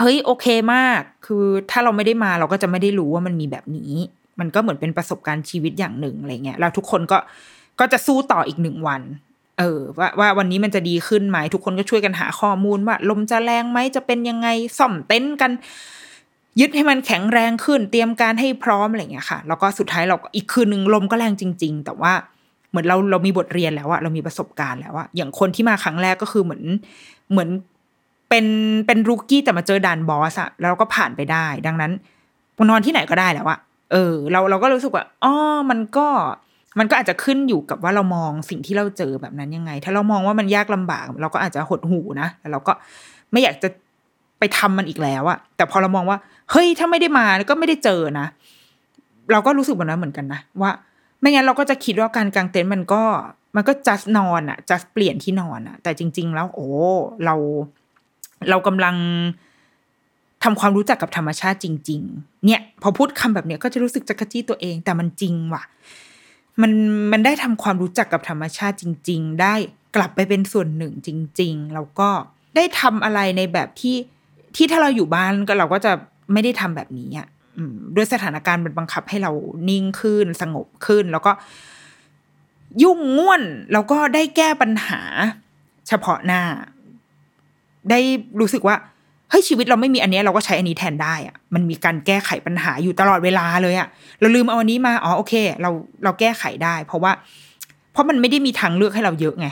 เฮ้ยโอเคมาก คือถ้าเราไม่ได้มาเราก็จะไม่ได้รู้ว่ามันมีแบบนี้ มันก็เหมือนเป็นประสบการณ์ชีวิตอย่างหนึ่งอะไรเงี้ยแล้วทุกคนก็ก็จะสู้ต่ออีกหนึ่งวัน เออว่าว่าวันนี้มันจะดีขึ้นไหมทุกคนก็ช่วยกันหาข้อมูลว่า ลมจะแรงไหมจะเป็นยังไงซ่อมเต็นท์กันยึดให้มันแข็งแรงขึ้นเตรียมการให้พร้อมอะไรเงี้ยค่ะ แล้วก็สุดท้ายเราอีกคืนหนึ่งลมก็แรงจริง ๆ แต่ว่า เหมือนเราเรามีบทเรียนแล้วอะเรามีประสบการณ์แล้วอะอย่างคนที่มาครั้งแรกก็คือเหมือนเหมือนเป็นเป็นรูกี้แต่มาเจอด่านบอสอะแล้วก็ผ่านไปได้ ดังนั้นนอนที่ไหนก็ได้แล้วอะเออ เราเราก็รู้สึกว่าอ๋อมันก็มันก็อาจจะขึ้นอยู่กับว่าเรามองสิ่งที่เราเจอแบบนั้นยังไง ถ้าเรามองว่ามันยากลำบาก เราก็อาจจะหดหูนะแล้วเราก็ไม่อยากจะไปทำมันอีกแล้วอะแต่พอเรามองว่า เฮ้ยถ้าไม่ได้มาก็ไม่ได้เจอนะเราก็รู้สึกแบบนั้นเหมือนกันนะว่า ไม่งั้นเราก็จะคิดว่าการกางเต็นท์มันก็มันก็จัดนอนอะจัดเปลี่ยนที่นอนอะแต่จริง ๆ แล้ว โอ้เราเรากำลังทำความรู้จักกับธรรมชาติจริง ๆ เนี่ย พอพูดคำแบบเนี้ยก็จะรู้สึกจักรจี้ตัวเอง แต่มันจริงว่ะ มันมันได้ทำความรู้จักกับธรรมชาติจริง ๆ ได้กลับไปเป็นส่วนหนึ่งจริง ๆ แล้วก็ได้ทำอะไรในแบบที่ที่ถ้าเราอยู่บ้านก็เราก็จะไม่ได้ทำแบบนี้อะ ด้วยสถานการณ์มันบังคับให้เรานิ่งขึ้นสงบขึ้น แล้วก็ยุ่งง่วน แล้วก็ได้แก้ปัญหา เฉพาะหน้า ได้รู้สึกว่าเฮ้ยชีวิตเราไม่มีอันนี้เราก็ใช้อันนี้แทนได้อะมันมีการแก้ไขปัญหาอยู่ตลอดเวลาเลยอะเราลืมเอาอันนี้มาอ๋อโอเค เราเราแก้ไขได้ เพราะว่า เพราะมันไม่ได้มีทางเลือกให้เราเยอะไง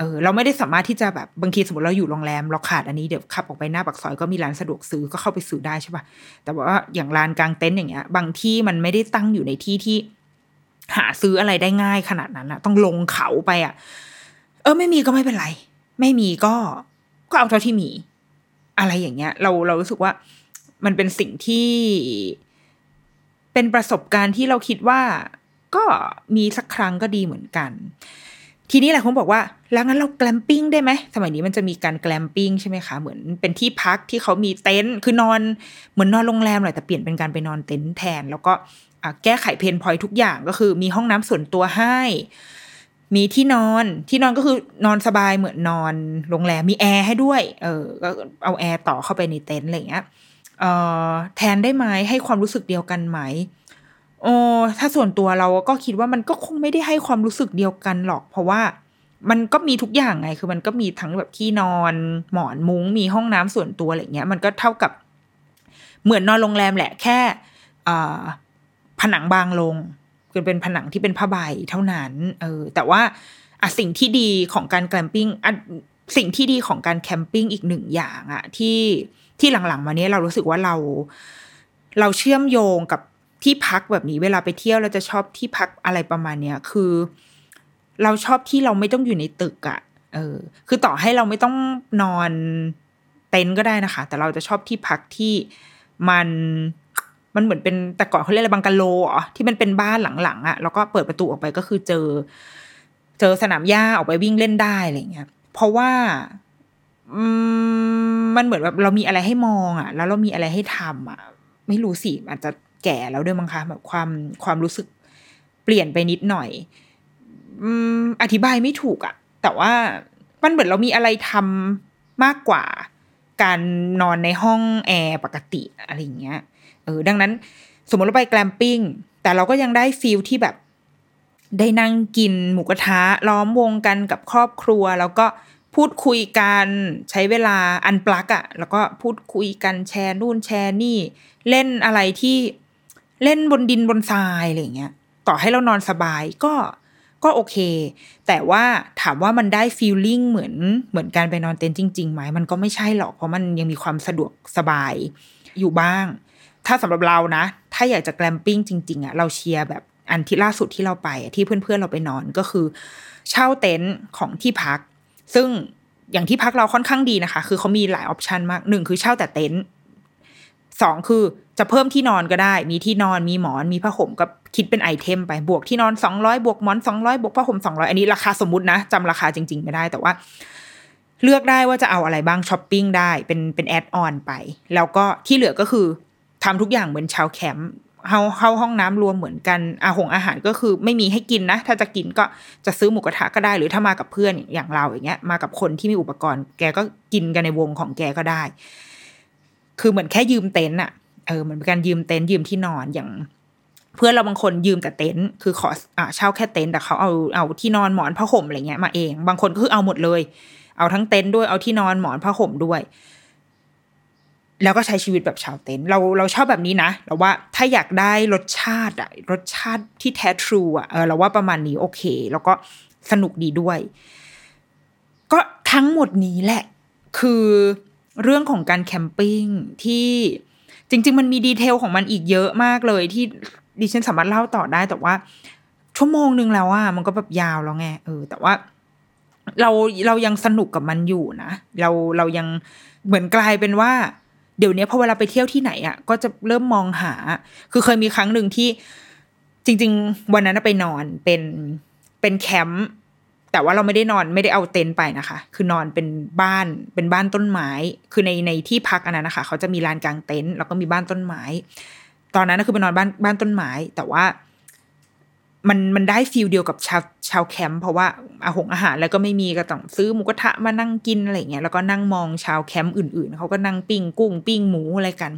เออเราไม่ได้สามารถที่จะแบบบางทีสมมติเราอยู่โรงแรมเราขาดอันนี้เดี๋ยวขับออกไปหน้าปากซอยก็มีร้านสะดวกซื้อก็เข้าไปซื้อได้ใช่ปะแต่ว่าอย่างร้านกลางเต็นท์อย่างเงี้ย บางที่มันไม่ได้ตั้งอยู่ในที่ที่ หาซื้ออะไรได้ง่ายขนาดนั้นอะต้องลงเขาไปอะเออ ไม่มีก็ไม่เป็นไร ไม่มีก็ก็เอาเท่าที่มี อะไรอย่างเงี้ย เราเรารู้สึกว่ามันเป็นสิ่งที่เป็นประสบการณ์ที่เราคิดว่าก็มีสักครั้งก็ดีเหมือนกัน ทีนี้แหละผมบอกว่าแล้วงั้นเราแกลมปิ้งได้ไหมสมัยนี้มันจะมีการแกลมปิ้งใช่ไหมคะเหมือนเป็นที่พักที่เขามีเต็นท์คือนอนเหมือนนอนโรงแรมแหละแต่เปลี่ยนเป็นการไปนอนเต็นท์แทน แล้วก็แก้ไขเพนพอยทุกอย่างก็คือมีห้องน้ำส่วนตัวให้ มีที่นอนที่นอนก็คือนอนสบายเหมือนนอนโรงแรมมีแอร์ให้ด้วยเออก็เอาแอร์ต่อเข้าไปในเต็นท์อะไรเงี้ยเออแทนได้ไหมให้ความรู้สึกเดียวกันไหม โอ้ถ้าส่วนตัวเราก็คิดว่ามันก็คงไม่ได้ให้ความรู้สึกเดียวกันหรอก เพราะว่ามันก็มีทุกอย่างไง คือมันก็มีทั้งแบบที่นอน หมอนมุง้ง มีห้องน้ำส่วนตัวอะไรเงี้ย มันก็เท่ากับ เหมือนนอนโรงแรมแหละ แค่ผนังบางลงคือเป็นผนังที่เป็นผ้าใบเท่านั้น เออ แต่ว่าอะสิ่งที่ดีของการแคมปิ้งอะสิ่งที่ดีของการแคมปิ้งอีกหนึ่งอย่างอะที่ที่หลังๆ มาเนี้ยเรารู้สึกว่าเรา เราเชื่อมโยงกับ ที่พักแบบนี้เวลาไปเที่ยวเราจะชอบที่พักอะไรประมาณเนี้ยคือ เราชอบที่เราไม่ต้องอยู่ในตึกอะเออ คือต่อให้เราไม่ต้องนอนเต็นท์ก็ได้นะคะ แต่เราจะชอบที่พักที่มันมันเหมือนเป็นแต่ก่อนเขาเรียกอะไรบังกะโลอ๋อที่มันเป็นบ้านหลังๆอะ่ะแล้วก็เปิดประตูออกไปก็คือเจอ เจอสนามหญ้าออกไปวิ่งเล่นได้อะไรเงี้ยเพราะว่ามันเหมือนแบบเรามีอะไรให้มองอะ่ะ แล้วเรามีอะไรให้ทำอะ ไม่รู้สิอาจจะ แก่แล้วด้วยมั้งคะแบบความความรู้สึกเปลี่ยนไปนิดหน่อยอธิบายไม่ถูกอะแต่ว่ามันเหมือนเรามีอะไรทำมากกว่า การนอนในห้องแอร์ปกติอะไรเงี้ยเออดังนั้นสมมติเราไปแกลมปิ้งแต่เราก็ยังได้ฟีลที่แบบได้นั่งกินหมูกระทะล้อมวงกันกับครอบครัว แล้วก็พูดคุยกันใช้เวลาอันปลักอะแล้วก็พูดคุยกันแชร์นู่นแชร์นี่ เล่นอะไรที่ เล่นบนดินบนทรายอะไรเงี้ย ต่อให้เรานอนสบายก็ก็โอเค แต่ว่าถามว่ามันได้ feeling เหมือนเหมือนการไปนอนเต็นท์จริงๆไหมมันก็ไม่ใช่หรอก เพราะมันยังมีความสะดวกสบายอยู่บ้าง ถ้าสำหรับเรานะ ถ้าอยากจะ glamping จริง ๆอะเราเชียร์แบบอันที่ล่าสุดที่เราไปที่เพื่อนๆเราไปนอนก็คือ เช่าเต็นท์ของที่พัก ซึ่งอย่างที่พักเราค่อนข้างดีนะคะ คือเขามีหลาย option มากหนึ่งคือเช่าแต่เต็นท์ สองคือจะเพิ่มที่นอนก็ได้ มีที่นอนมีหมอนมีผ้าห่มก็คิดเป็น item ไปบวกที่นอนสองร้อยบวกหมอนสองร้อยบวกผ้าห่มสองร้อยอันนี้ราคาสมมตินะจำราคาจริง ๆ ไม่ได้แต่ว่า เลือกได้ว่าจะเอาอะไรบ้างช้อปปิ้งได้เป็นเป็น add-on ไป แล้วก็ที่เหลือก็คือทำทุกอย่างเหมือนชาวแคมป์เข้าเข้าห้องน้ำรวมเหมือนกันอาหงอาหารก็คือไม่มีให้กินนะ ถ้าจะกินก็จะซื้อหมูกระทะก็ได้ หรือถ้ามากับเพื่อนอย่างเราอย่างเงี้ย มากับคนที่มีอุปกรณ์ แกก็กินกันในวงของแกก็ได้ คือเหมือนแค่ยืมเต็นท์อะเออเหมือนการยืมเต็นท์ยืมที่นอนอย่าง เพื่อนเราบางคนยืมแต่เต็นท์คือขออ่าเช่าแค่เต็นท์แต่เขาเอาเอาที่นอนหมอนผ้าห่มอะไรเงี้ยมาเอง บางคนก็คือเอาหมดเลย เอาทั้งเต็นท์ด้วยเอาที่นอนหมอนผ้าห่มด้วย แล้วก็ใช้ชีวิตแบบชาวเต็นท์เราเราชอบแบบนี้นะเราว่าถ้าอยากได้รสชาติอะรสชาติที่แท้ทรูอะเออเราว่าประมาณนี้โอเค แล้วก็สนุกดีด้วย ก็ทั้งหมดนี้แหละ คือ เรื่องของการแคมปิ้งที่จริง ๆ มันมีดีเทลของมันอีกเยอะมากเลยที่ดิฉันสามารถเล่าต่อได้แต่ว่า ชั่วโมงหนึ่งแล้วอะมันก็แบบยาวแล้วไงเออ แต่ว่าเราเรายังสนุกกับมันอยู่นะเราเรายังเหมือนกลายเป็นว่า เดี๋ยวนี้พอเวลาไปเที่ยวที่ไหนอะ ก็จะเริ่มมองหา คือเคยมีครั้งหนึ่งที่จริง ๆ วันนั้นไปนอนเป็นเป็นแคมป์ แต่ว่าเราไม่ได้นอนไม่ได้เอาเต็นท์ไปนะคะ คือนอนเป็นบ้านเป็นบ้านต้นไม้ คือในในที่พักอันนั้นนะคะ เขาจะมีลานกางเต็นท์แล้วก็มีบ้านต้นไม้ ตอนนั้นก็คือไปนอนบ้านบ้านต้นไม้ แต่ว่ามันมันได้ feel เดียวกับชาวชาวแคมป์เพราะว่าอาหงอาหารแล้วก็ไม่มีก็ต้องซื้อหมูกระทะมานั่งกินอะไรเงี้ยแล้วก็นั่งมองชาวแคมป์อื่น ๆเขาก็นั่งปิ้งกุ้งปิ้งหมูอะไรกัน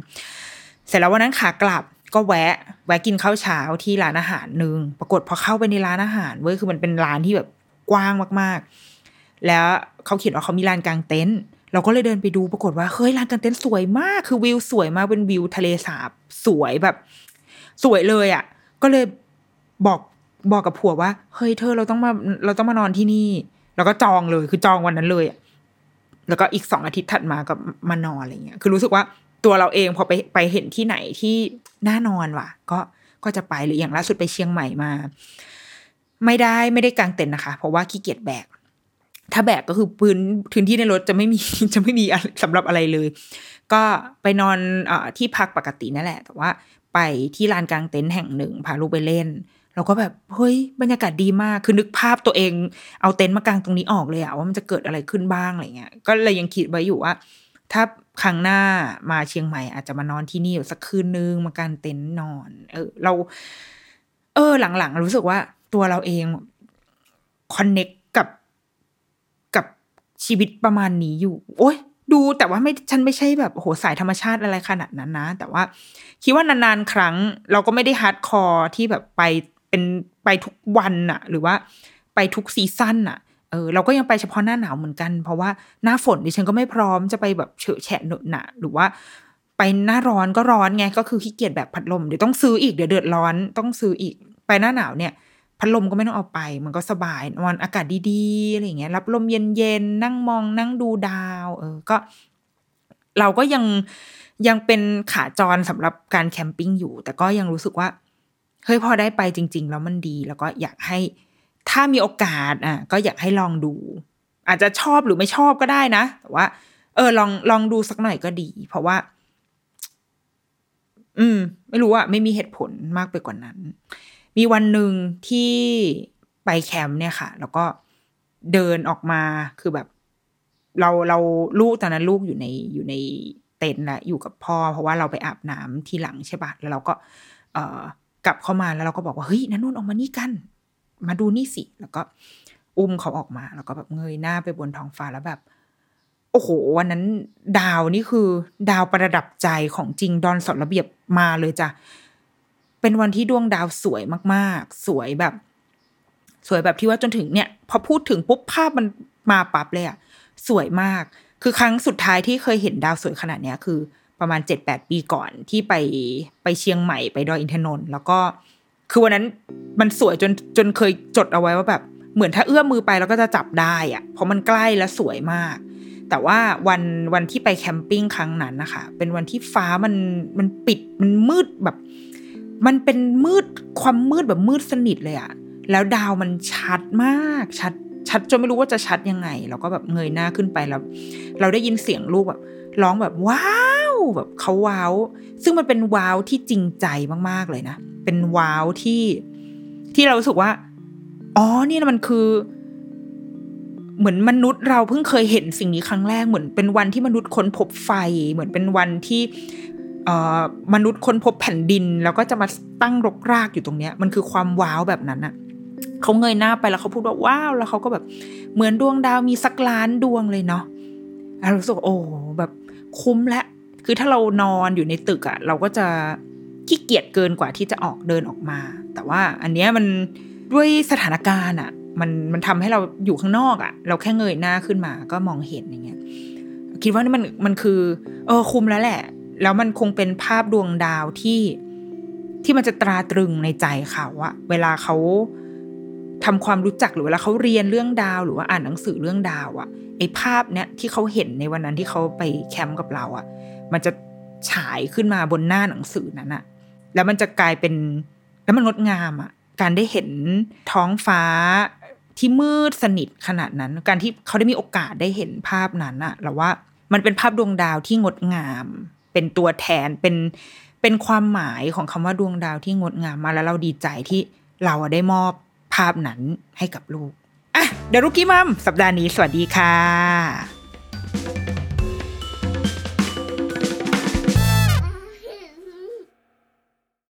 เสร็จแล้ววันนั้นขากลับก็แวะ แวะกินข้าวเช้าที่ร้านอาหารหนึ่งปรากฏพอเข้าไปในร้านอาหารเว้ยคือมันเป็นร้านที่แบบ กว้างมากๆ แล้วเขาเขียนว่าเขามีลานกลางเต็นท์เราก็เลยเดินไปดูปรากฏว่าเฮ้ยลานกลางเต็นท์สวยมาก คือวิวสวยมากเป็นวิวทะเลสาบสวยแบบ สวยเลยอะ่ะ ก็เลยบอกบอกกับผัวว่า เฮ้ยเธอเราต้องมาเราต้องมานอนที่นี่ แล้วก็จองเลยคือจองวันนั้นเลยอะแล้วก็อีกสองอาทิตย์ถัดมาก็มานอนอะไรเงี้ย คือรู้สึกว่าตัวเราเองพอไปไปเห็นที่ไหนที่น่านอนว่ะ ก็ก็จะไปหรืออย่างล่าสุดไปเชียงใหม่มา ไม่ได้ไม่ได้กางเต็นท์นะคะ เพราะว่าขี้เกียจแบก ถ้าแบกก็คือพื้นพื้นที่ในรถจะไม่มีจะไม่มีอะไรสำหรับอะไรเลย ก็ไปนอนอที่พักปกตินั่นแหละ แต่ว่าไปที่ลานกลางเต็นท์แห่งหนึ่งพาลูกไปเล่นเราก็แบบเฮ้ยบรรยากาศดีมากคือนึกภาพตัวเอง เอาเต็นท์มากางตรงนี้ออกเลยอะว่ามันจะเกิดอะไรขึ้นบ้างอะไรเงี้ยก็เลยยังคิดไว้อยู่ว่า ถ้าครั้งหน้ามาเชียงใหม่ อาจจะมานอนที่นี่สักคืนนึงมากางเต็นท์นอน เออ เรา เออ หลังๆ รู้สึกว่า ตัวเราเอง connect กับกับชีวิตประมาณนี้อยู่ โอ้ยดูแต่ว่าไม่ฉันไม่ใช่แบบโหสายธรรมชาติอะไรขนาดนั้นนะ แต่ว่าคิดว่านานๆครั้ง เราก็ไม่ได้ hardcore ที่แบบไปเป็นไปทุกวันอะหรือว่าไปทุกซีซั่นอะเออเราก็ยังไปเฉพาะหน้าหนาวเหมือนกัน เพราะว่าหน้าฝนดิฉันก็ไม่พร้อมจะไปแบบเฉอะแฉะหนหนะหรือว่า ไปหน้าร้อนก็ร้อนไงก็คือขี้เกียจแบบพัดลมเดี๋ยวต้องซื้ออีกเดี๋ยวเดือดร้อนต้องซื้ออีกไปหน้าหนาวเนี่ย พัดลมก็ไม่ต้องเอาไป มันก็สบายนอนอากาศดีๆอะไรเงี้ยรับลมเย็นๆนั่งมองนั่งดูดาว เออก็ เราก็ยังยังเป็นขาจรสำหรับการแคมปิ้งอยู่ แต่ก็ยังรู้สึกว่าเฮ้ยพอได้ไปจริง ๆ แล้วมันดี แล้วก็อยากให้ถ้ามีโอกาสอะ ก็อยากให้ลองดู อาจจะชอบหรือไม่ชอบก็ได้นะแต่ว่า เออ ลองลองดูสักหน่อยก็ดี เพราะว่า อืม ไม่รู้อะไม่มีเหตุผลมากไปกว่านั้น มีวันหนึ่งที่ไปแคมป์เนี่ยค่ะ แล้วก็เดินออกมาคือแบบ เราเราลูกตอนนั้นลูกอยู่ในอยู่ในเต็นท์และอยู่กับพ่อ เพราะว่าเราไปอาบน้ำทีหลังใช่ปะแล้วเราก็ เอ่อกลับเข้ามาแล้วเราก็บอกว่าเฮ้ยนันนุ่นออกมานี่กัน มาดูนี่สิแล้วก็ อุ้มเขาออกมา แล้วก็แบบเงยหน้าไปบนท้องฟ้าแล้วแบบโอ้โหวันนั้น ดาวนี่คือ ดาวประดับใจของจริงดอนสดระเบียบมาเลยจ้ะ เป็นวันที่ดวงดาวสวยมากๆ สวยแบบ สวยแบบที่ว่าจนถึงเนี่ย พอพูดถึงปุ๊บภาพมันมาปั๊บเลยอะสวยมาก คือครั้งสุดท้ายที่เคยเห็นดาวสวยขนาดเนี้ยคือประมาณเจ็ดแปดปีก่อนที่ไปไปเชียงใหม่ไปดอยอินทนนท์แล้วก็คือวันนั้นมันสวยจนจนเคยจดเอาไว้ว่าแบบ เหมือนถ้าเอื้อมมือไปแล้วก็จะจับได้อะเพราะมันใกล้และสวยมาก แต่ว่าวันวันที่ไปแคมปิ้งครั้งนั้นนะคะเป็นวันที่ฟ้ามันมันปิดมันมืดแบบ มันเป็นมืดความมืดแบบมืดสนิทเลยอะแล้วดาวมันชัดมากชัดชัดจนไม่รู้ว่าจะชัดยังไง เราก็แบบเงยหน้าขึ้นไปแล้ว เราได้ยินเสียงลูกแบบร้องแบบว้าวแบบเขาว้าว ซึ่งมันเป็นว้าวที่จริงใจมากๆเลยนะ เป็นว้าวที่ที่เรารู้สึกว่า อ๋อนี่มันคือ เหมือนมนุษย์เราเพิ่งเคยเห็นสิ่งนี้ครั้งแรกเหมือนเป็นวันที่มนุษย์ค้นพบไฟ เหมือนเป็นวันที่ มนุษย์ค้นพบแผ่นดิน แล้วก็จะมาตั้งรกรากอยู่ตรงเนี้ย มันคือความว้าวแบบนั้นอะเขาเงยหน้าไปแล้วเขาพูดว่าว้าวแล้วเขาก็แบบเหมือนดวงดาวมีสักล้านดวงเลยเนาะเรารู้สึกโอ้แบบคุ้มแล้วคือถ้าเรานอนอยู่ในตึกอะเราก็จะขี้เกียจเกินกว่าที่จะออกเดินออกมา แต่ว่าอันเนี้ยมันด้วยสถานการณ์อะมันมันทำให้เราอยู่ข้างนอกอะเราแค่เงยหน้าขึ้นมาก็มองเห็นอย่างเงี้ยคิดว่านี่มันมันคือเออคุ้มแล้วแหละ แล้วมันคงเป็นภาพดวงดาวที่ที่มันจะตราตรึงในใจเขาอะเวลาเขาทำความรู้จักหรือเวลาเขาเรียนเรื่องดาว หรือว่าอ่านหนังสือเรื่องดาวอะไอ้ภาพเนี้ยที่เขาเห็นในวันนั้นที่เขาไปแคมป์กับเราอะมันจะฉายขึ้นมาบนหน้าหนังสือนั้นอะแล้วมันจะกลายเป็นแล้วมันงดงามอะการได้เห็นท้องฟ้าที่มืดสนิทขนาดนั้น การที่เขาได้มีโอกาสได้เห็นภาพนั้นอะเราว่ามันเป็นภาพดวงดาวที่งดงาม เป็นตัวแทนเป็นเป็นความหมายของคำว่าดวงดาวที่งดงามมาแล้วเราดีใจที่เราได้มอบภาพนั้นให้กับลูกอะเดรุกี้มัมสัปดาห์นี้สวัสดีค่ะ